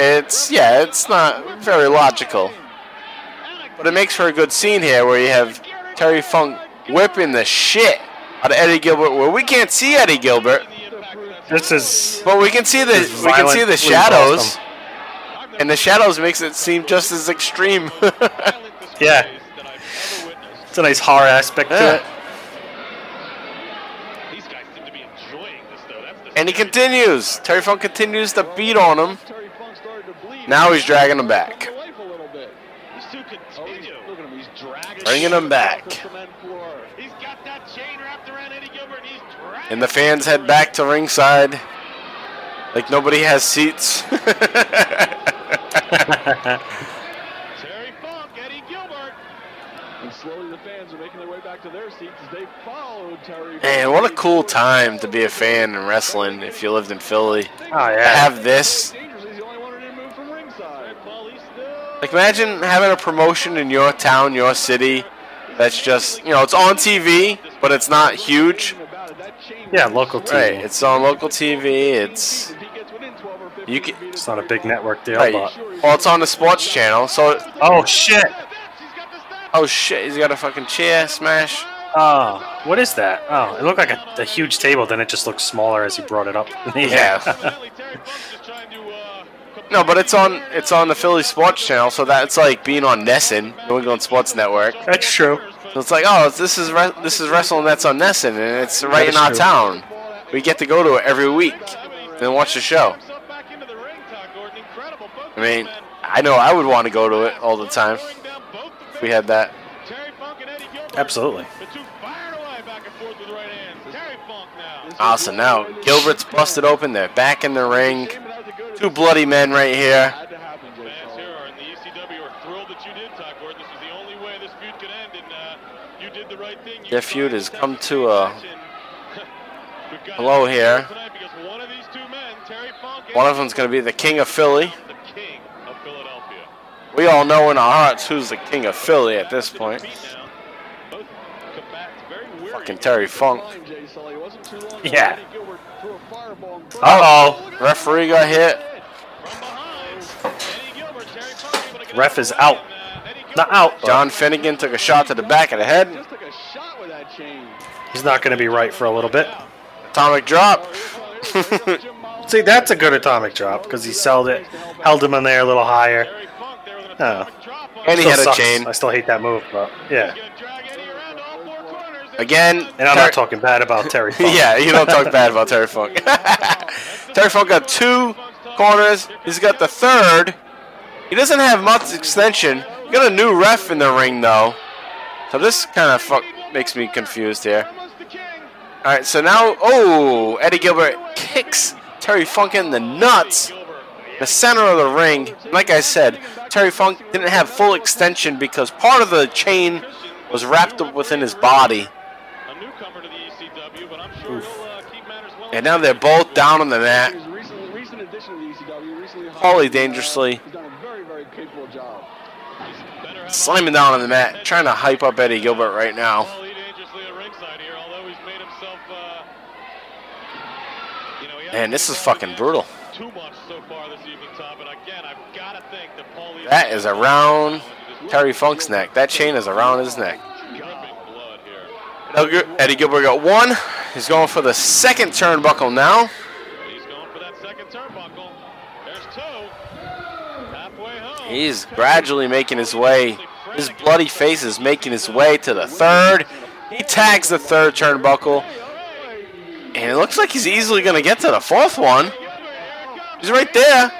Gilbert, bloody messes. It's yeah, it's not very logical, but it makes for a good scene here where you have Terry Funk whipping the shit out of Eddie Gilbert, where we can't see Eddie Gilbert, This is. but we can see the we can see the shadows, awesome. and the shadows makes it seem just as extreme. Yeah. It's a nice horror aspect to Yeah. it. These guys seem to be enjoying this, though. That's the and he continues. Terry Funk continues to beat on him. Terry Funk started to bleed. Now he's dragging him back. Come to life a little bit. These two Oh, he's, continue. look at him. He's dragging. Bringing him back. The cement floor. He's got that chain wrapped around Eddie Gilbert, and he's dragging. And the fans head back to ringside. Like nobody has seats. Terry Funk, Eddie Gilbert. And slowly the fans are making their way back to their seats as they follow Terry. Man, what a cool time to be a fan in wrestling if you lived in Philly. Oh, To have this. Dangerous. He's the only one who didn't move from ringside. Paul, he's still. Like imagine having a promotion in your town, your city that's just, you know, it's on TV, but it's not huge. About it, that chain Yeah, local TV. Right, it's on local TV. It's if he gets within 12 or 15 you can It's not a big network deal, right. but. Well, it's on the sports channel. So, Oh, shit. oh shit, he's got a fucking chair smash. Oh, what is that? Oh, it looked like a, a huge table, then it just looked smaller as he brought it up. Yeah. Evidently, Terry Funk's just trying to. Uh, No, but it's on it's on the Philly Sports Channel, so that's like being on NESN, New England Sports Network. That's true. So it's like, oh, this is re- this is wrestling that's on NESN, and it's right in our true. town. We get to go to it every week and watch the show. himself back into the ring, Todd Gordon. Incredible. Both I mean, I know I would want to go to it all the time throwing down both if we had that. Terry Funk and Eddie Gilbert. Absolutely. The two fired away back and forth with right hands. Terry Funk now. Awesome. Now Gilbert's busted open. They're back in the ring. Two bloody men right here. Had to happen, Jay Fans here are in the ECW are thrilled that you did, Todd Gordon. This is the only way this feud could end, and uh, you did the right thing. You Their feud has come to a match, and we've got hello here. one of men, One of them's going to be the King of Philly. king of We all know in our hearts who's the King of Philly at this point. Beat now. Both combatants very weary. Fucking Terry Funk. Line, Jay Sully. It wasn't too long ago Yeah. Eddie Gilbert threw a fireball and broke Uh oh. Referee got hit. From behind, Eddie Gilbert, Terry Funk able to get Ref is out. Not out. John Finnegan took a shot to the back of the head. Just took a shot with that chain. He's not going to be right for a little bit. Atomic drop. See, that's a good atomic drop because he held it, held him in there a little higher. Terry Funk there with an Oh. atomic drop on And he Still had a sucks. chain. I still hate that move, but yeah. Gonna drag Eddie around to all four corners. Again. And I'm Ter- not talking bad about Terry Funk. yeah, you don't talk bad about Terry Funk. Terry Funk got two corners. He's got the third. He doesn't have much extension. You got a new ref in the ring though, so this kind of fuck makes me confused here. Almost the king. All right, so now, oh, Eddie Gilbert kicks Terry Funk in the nuts, the center of the ring. Like I said, Terry Funk didn't have full extension because part of the chain was wrapped up within his body. A newcomer to the ECW, but I'm sure he'll uh, keep And now they're both down on the mat. He's a recent, recent addition to the ECW. Recently Paulie dangerously. He's done a very, very capable job. Better have Slamming down on the mat, trying to hype up Eddie Gilbert right now. Paulie dangerously at ringside here, although he's made himself. Uh, you know, he Man, this is fucking brutal. Too much so far this evening, Tom. But again, I've got to think that Paulie. That is around Terry Funk's neck. That chain is around his neck. Dripping blood here. Eddie Eddie Gilbert got one. He's going for the second turnbuckle now. He's going for that second turnbuckle. There's two. Halfway home. He's gradually making his way. His bloody face is making his way to the third. He tags the third turnbuckle. And it looks like he's easily going to get to the fourth one. He's right there.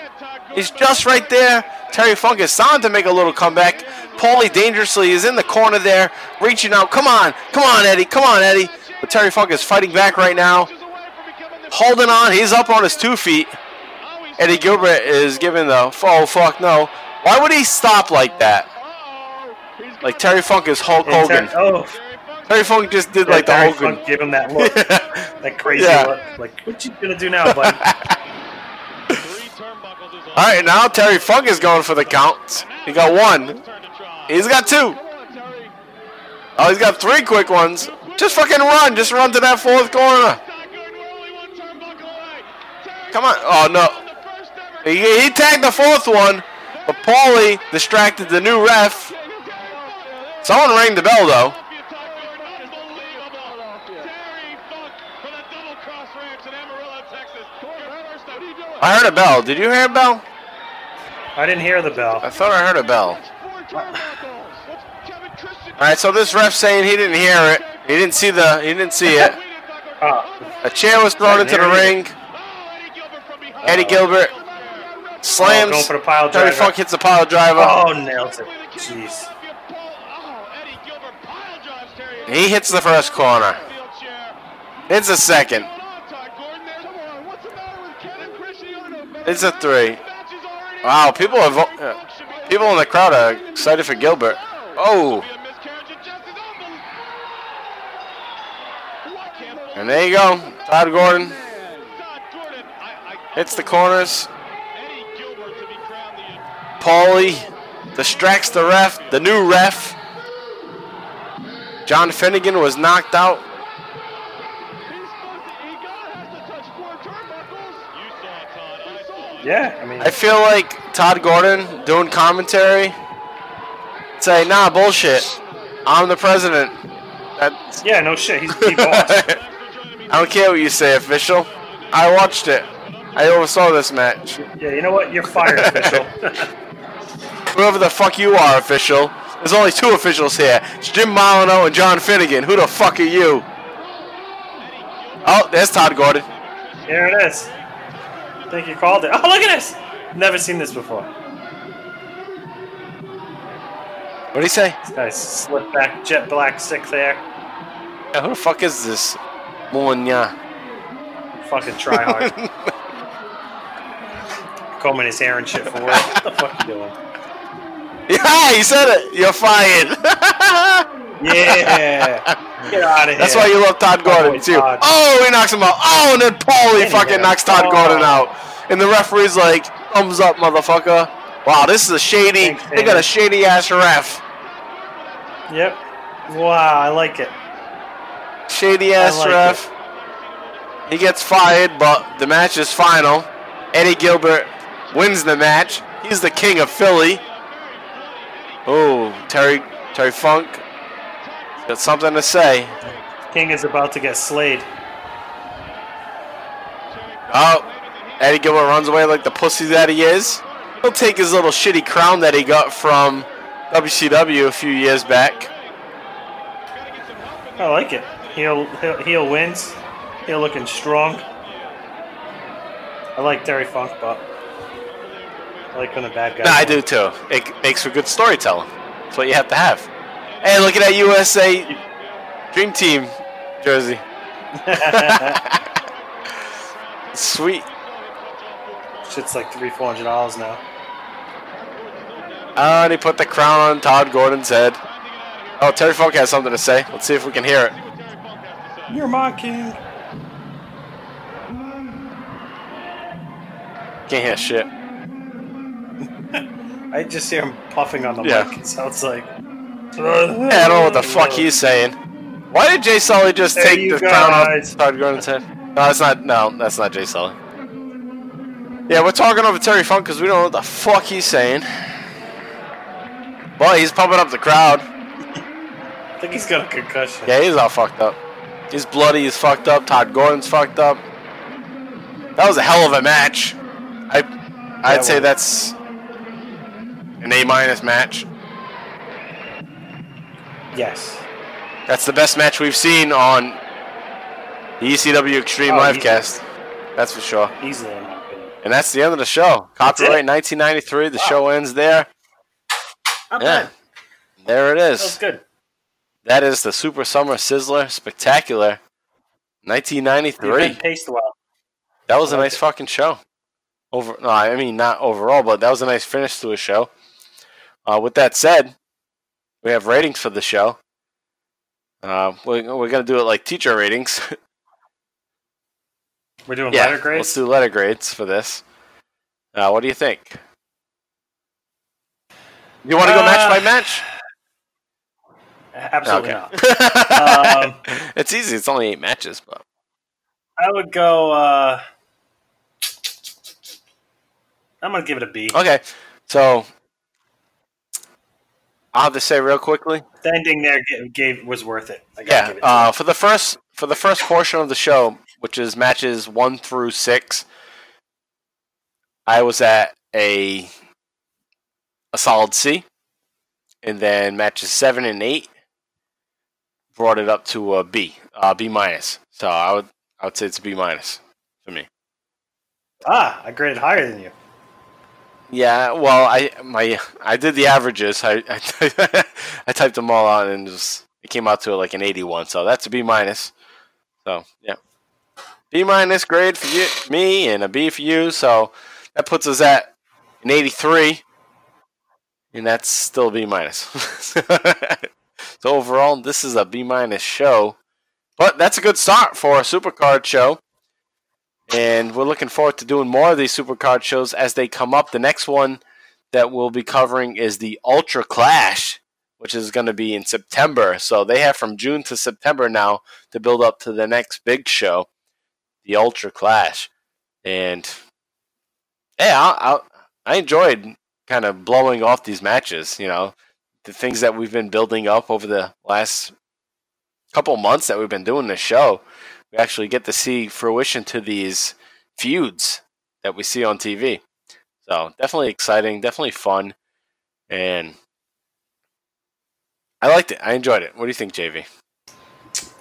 He's just right there. Terry Funk is starting to make a little comeback. Paulie dangerously is in the corner there, reaching out. Come on, come on, Eddie, come on, Eddie. But Terry Funk is fighting back right now, holding on. He's up on his two feet. Eddie Gilbert is giving the oh fuck no. Why would he stop like that? Like Terry Funk is Hulk Hogan. Ter- oh, Terry Funk just did yeah, like the Terry Hogan. Funk gave him that look, that crazy Yeah. look. Like, what you gonna do now, buddy? All right, now Terry Funk is going for the count. He got one. He's got two. Oh, he's got three quick ones. Just fucking run. Just run to that fourth corner. Come on. Oh, no. He, he tagged the fourth one, but Paulie distracted the new ref. Someone rang the bell, though. I heard a bell. Did you hear a bell? I didn't hear the bell. I thought I heard a bell. All right, so this ref saying he didn't hear it. He didn't see the. He didn't see it. Oh, A chair was thrown into the ring. Eddie Gilbert slams. Oh, going for the pile Terry driver. Funk hits the pile driver. oh, nails it. Jeez. He hits the first corner. It's a second. It's a three. Wow, people are vo- people in the crowd are excited for Gilbert. Oh, and there you go. Todd Gordon hits the corners. Paulie distracts the ref, the new ref. John Finnegan was knocked out. Yeah, I mean, I feel like Todd Gordon doing commentary. Say, nah, bullshit. I'm the president. That's, yeah, no shit. He's the boss. I don't care what you say, official. I watched it. I oversaw this match. yeah, you know what? You're fired, official. Whoever the fuck you are, official. There's only two officials here. It's Jim Molineaux and John Finnegan. Who the fuck are you? Oh, there's Todd Gordon. Here it is. I think you called it. Oh, look at this! Never seen this before. What do you say? This guy's slipped back, jet black sick there. Yeah, who the fuck is this? Munya. Fucking try hard. Combing his hair and shit for work. What the fuck you doing? Yeah, he said it. You're fired. Yeah! Get out of here. That's why you love Todd oh, Gordon boy too. Todd. Oh, he knocks him out. Oh, and then Paulie fucking knocks Todd Oh. Gordon out. And the referee's like, thumbs up, motherfucker. Wow, this is a shady. Thanks, they got a shady ass ref. Yep. Wow, I like it. Shady ass like ref. He gets fired, but the match is final. Eddie Gilbert wins the match. He's the king of Philly. Oh, Terry Terry Funk got something to say. King is about to get slayed. Oh, Eddie Gilbert runs away like the pussy that he is. He'll take his little shitty crown that he got from WCW a few years back. I like it. Heel, heel, heel wins. Heel looking strong. I like Terry Funk, but I like when the bad guy. No, I do too. It makes for good storytelling. That's what you have to have. Hey, look at that USA Dream Team jersey. Sweet. Shit's like three, four hundred dollars now. Ah, oh, and he put the crown on Todd Gordon's head. Oh, Terry Funk has something to say. Let's see if we can hear it. You're my king. Can't hear shit. I just hear him puffing on the Yeah. mic. It sounds like. Yeah, I don't know what the fuck he's saying. Why did Jay Sully just There take the crown off. Todd Gordon's head? No, that's not. No, that's not Jay Sully. Yeah, we're talking over Terry Funk because we don't know what the fuck he's saying. Well, he's pumping up the crowd. I think he's got a concussion. Yeah, he's all fucked up. He's bloody. He's fucked up. Todd Gordon's fucked up. That was a hell of a match. I, I'd That say was- that's an A minus match. Yes. That's the best match we've seen on the ECW Extreme Oh, Livecast. That's for sure. Easily, in my opinion. And that's the end of the show. That's? Copyright 1993. The show ends there. Not Yeah. bad. There it is. That was good. That is the Super Summer Sizzler Spectacular 1993. event paced well. That was a nice fucking show. Over, no, I mean not overall, but that was a nice finish to a show. Uh, with that said, we have ratings for the show. Uh, we're, we're gonna do it like teacher ratings. We're doing yeah, letter grades. let's do letter grades for this. Uh, what do you think? You want to go match Uh, by match? Absolutely Okay. not. Um, it's easy. It's only eight matches, but I would go. Uh, I'm gonna give it a B. okay. So I'll have to say real quickly. The ending there gave, gave was worth it. I Yeah, it. Uh, for the first for the first portion of the show, which is matches one through six, I was at a a solid C, and then matches seven and eight brought it up to a B, uh, B minus. So I would I would say it's a B minus for me. ah, I graded higher than you. Yeah, well, I my I did the averages. I typed them all out and just it came out to like an eighty-one. So that's a B minus. So yeah, B minus grade for you, me, and a B for you. So that puts us at an eighty-three, and that's still B minus. so overall, this is a B minus show, but that's a good start for a supercard show. And we're looking forward to doing more of these supercard shows as they come up. The next one that we'll be covering is the Ultra Clash, which is going to be in September. So they have from June to September now to build up to the next big show, the Ultra Clash. And yeah, I, I, I enjoyed kind of blowing off these matches. You know, the things that we've been building up over the last couple months that we've been doing this show we actually get to see fruition to these feuds that we see on TV. So definitely exciting, definitely fun, and I liked it. I enjoyed it. What do you think, JV?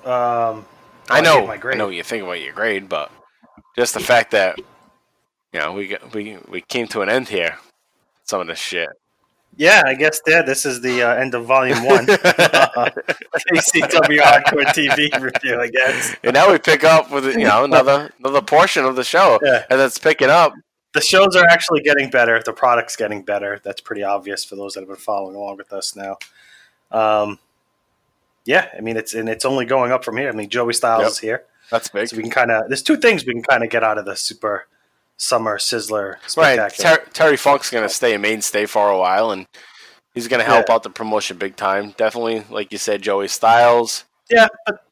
Um, I I know, I grade. know what you think about your grade, but just the fact that you know we got, we we came to an end here. Some of this shit. Yeah, I guess yeah, this is the uh, end of volume one. ECW Hardcore TV review, I guess. And now we pick up with you know another another portion of the show, Yeah. and it's picking up. The shows are actually getting better. The product's getting better. That's pretty obvious for those that have been following along with us now. Um, yeah, I mean it's and it's only going up from here. I mean Joey Styles Yep. is here, That's big. so we can kind of. There's two things we can kind of get out of the super summer sizzler Right. Ter- Terry Funk's going to stay a mainstay for a while, and he's going to help Yeah. out the promotion big time. Definitely, like you said, Joey Styles. Yeah, but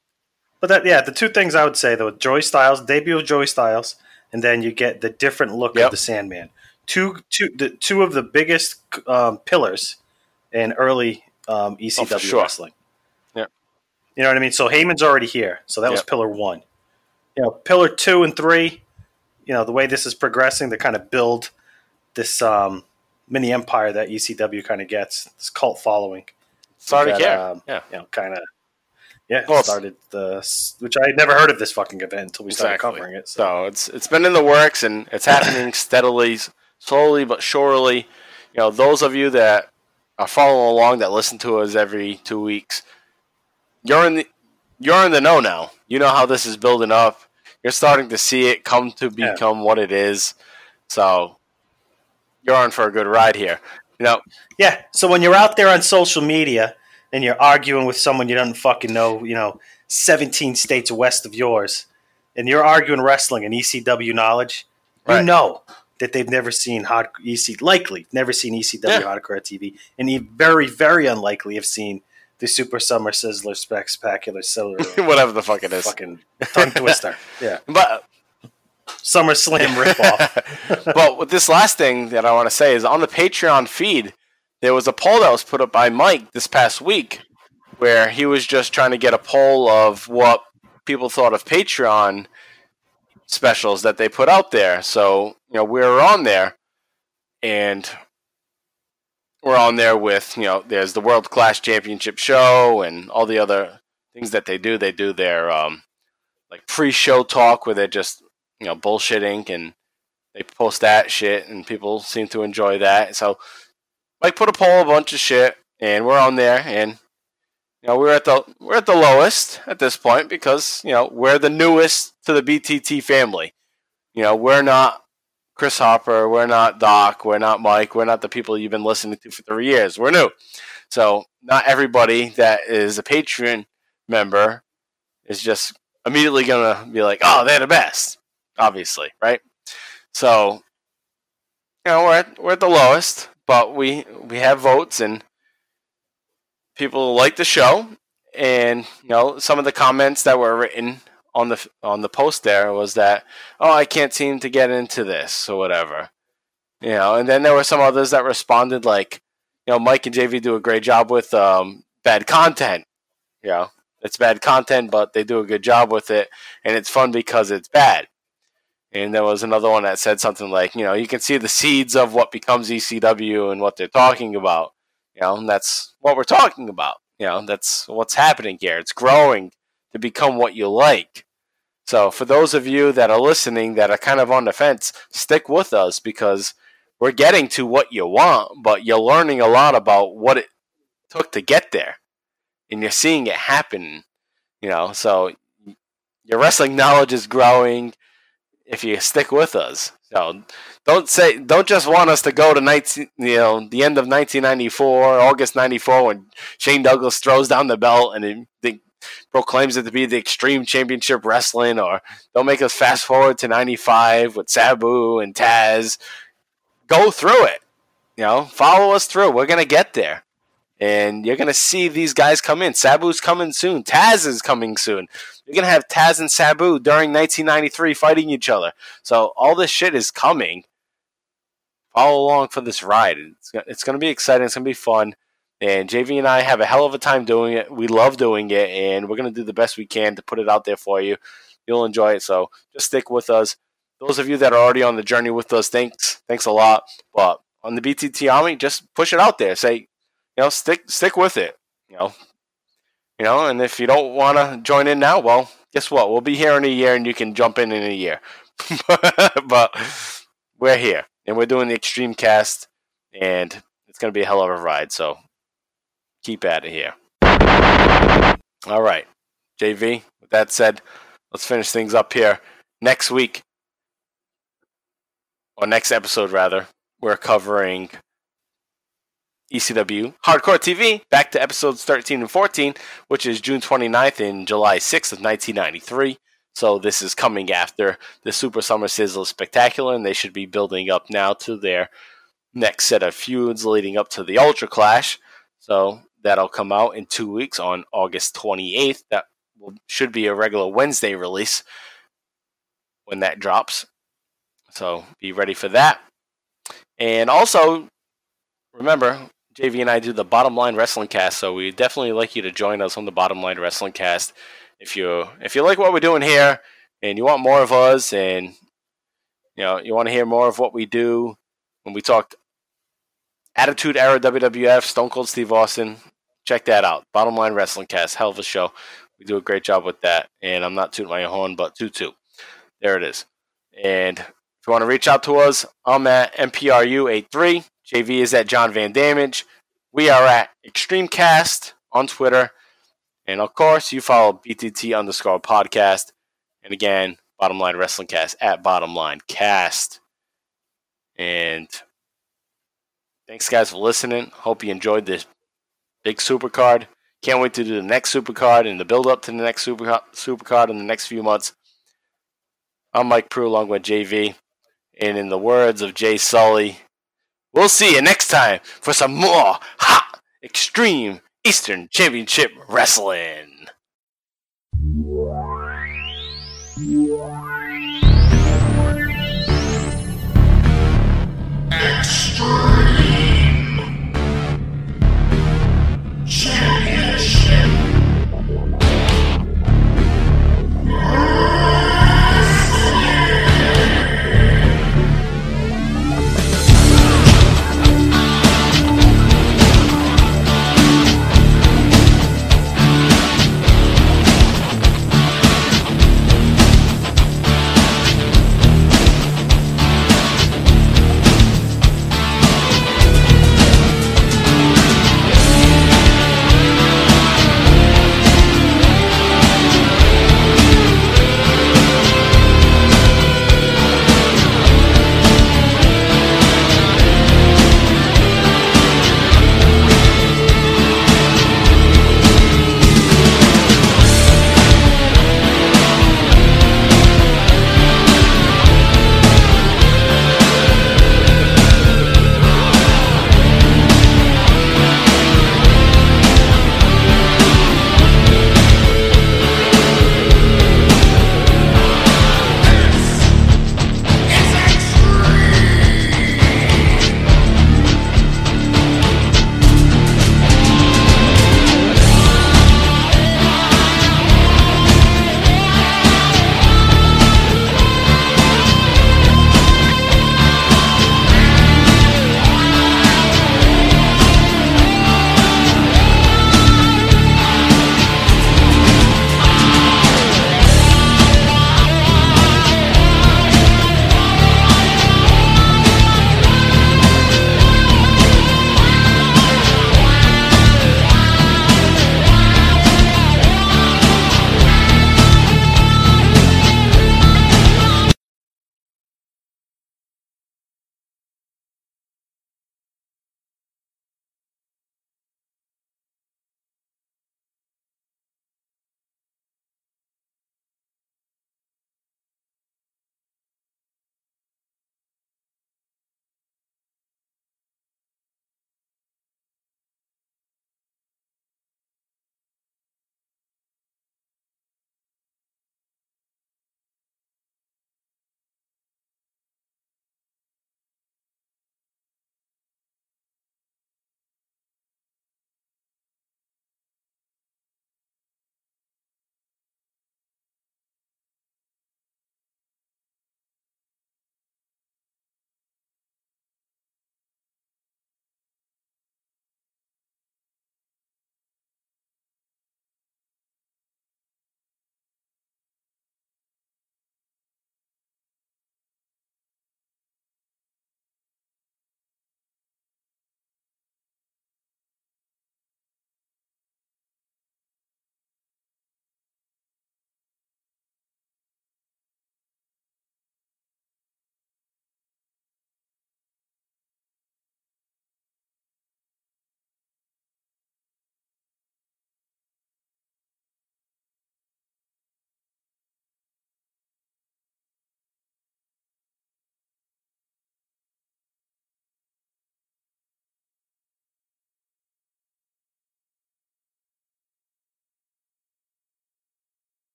but that yeah, the two things I would say though, Joey Styles, debut of Joey Styles, and then you get the different look Yep. of the Sandman. Two two the two of the biggest um, pillars in early um, ECW sure. wrestling. Yep. You know what I mean? So Heyman's already here, so that was pillar one. You know, pillar two and three. You know the way this is progressing, to kind of build this um, mini empire that ECW kind of gets this cult following Started that, here. um, yeah. you know, kind of. Yeah, Well, started the which I had never heard of this fucking event until we started covering it. So So it's it's been in the works and it's happening steadily, slowly but surely. You know, those of you that are following along that listen to us every two weeks, you're in the you're in the know now. You know how this is building up. You're starting to see it come to Yeah. become what it is. So you're on for a good ride here. You know, yeah, so when you're out there on social media and you're arguing with someone you don't fucking know, you know, 17 states west of yours, and you're arguing wrestling and ECW knowledge, you know that they've never seen hot EC likely never seen ECW Yeah. hardcore TV, and very very unlikely have seen the Super Summer Sizzler Spectacular Silver Whatever the fuck it is. fucking tongue twister. Yeah, But uh, Summer Slam ripoff. but with this last thing that I want to say is on the Patreon feed, there was a poll that was put up by Mike this past week where he was just trying to get a poll of what people thought of Patreon specials that they put out there. So, you know, we were on there and we're on there with, you know, there's the World Class Championship show and all the other things that they do. They do their um like pre-show talk where they're just, you know, bullshitting and they post that shit and people seem to enjoy that. So Mike put a poll a bunch of shit and we're on there and you know we're at the we're at the lowest at this point because you know we're the newest to the BTT family. You know we're not Chris Hopper, we're not Doc, we're not Mike, we're not the people you've been listening to for three years. We're new, so not everybody that is a Patreon member is just immediately gonna be like, oh, they're the best, obviously, right? So you know we're at, we're at the lowest, but we we have votes and people like the show and you know some of the comments that were written on the on the post there was that oh I can't seem to get into this or whatever you know and then there were some others that responded like you know Mike and JV do a great job with um, bad content you know it's bad content but they do a good job with it and it's fun because it's bad and there was another one that said something like you know you can see the seeds of what becomes ECW and what they're talking about you know, and that's what we're talking about. You know, that's what's happening here. It's growing to become what you like. So, for those of you that are listening that are kind of on the fence, stick with us because we're getting to what you want, but you're learning a lot about what it took to get there. And you're seeing it happen, you know, so your wrestling knowledge is growing if you stick with us. So don't say don't just want us to go to 19, you know the end of 1994, August 94 when Shane Douglas throws down the belt and it, proclaims it to be the Extreme Championship Wrestling or don't make us fast forward to 95 with Sabu and Taz. Go through it. You know, follow us through. We're going to get there. And you're going to see these guys come in. Sabu's coming soon. Taz is coming soon. You're going to have Taz and Sabu during 1993 fighting each other. So all this shit is coming. Follow along for this ride. It's, it's going to be exciting. It's going to be fun. And JV and I have a hell of a time doing it. We love doing it, and we're going to do the best we can to put it out there for you. You'll enjoy it. So just stick with us. Those of you that are already on the journey with us, thanks. Thanks a lot. But on the BTT Army, just push it out there. Say, you know, stick stick with it. You know, you know, and if you don't want to join in now, well, guess what? We'll be here in a year, and you can jump in in a year. but we're here, and we're doing the Extreme Cast, and it's going to be a hell of a ride. So keep out of here. All right, JV. With that said, let's finish things up here. Next week, or next episode rather, we're covering ECW Hardcore TV, back to episodes 13 and 14, which is June 29th and July 6th of 1993. So this is coming after the Super Summer Sizzle Spectacular, and they should be building up now to their next set of feuds leading up to the Ultra Clash. So that'll come out in two weeks on August 28th. That will, should be a regular Wednesday release when that drops. So be ready for that. And also, remember, JV and I do the Bottom Line Wrestling Cast, so we definitely like you to join us on the Bottom Line Wrestling Cast. If you if you like what we're doing here and you want more of us and you know you want to hear more of what we do when we talked Attitude Era WWF, Stone Cold Steve Austin, check that out. Bottom Line Wrestling Cast, hell of a show. We do a great job with that, and I'm not tooting my horn, but toot toot. There it is. And if you want to reach out to us, I'm at MPRU83. JV is at John Van Damage. We are at Extremecast on Twitter. And of course, you follow BTT underscore podcast. And again, Bottom Line Wrestling Cast at Bottom Line Cast. And Thanks, guys, for listening. Hope you enjoyed this big supercard. Can't wait to do the next supercard and the build up to the next super supercard in the next few months. I'm Mike Pru along with JV. And in the words of Jay Sully, we'll see you next time for some more hot, extreme Eastern Championship Wrestling. Extreme!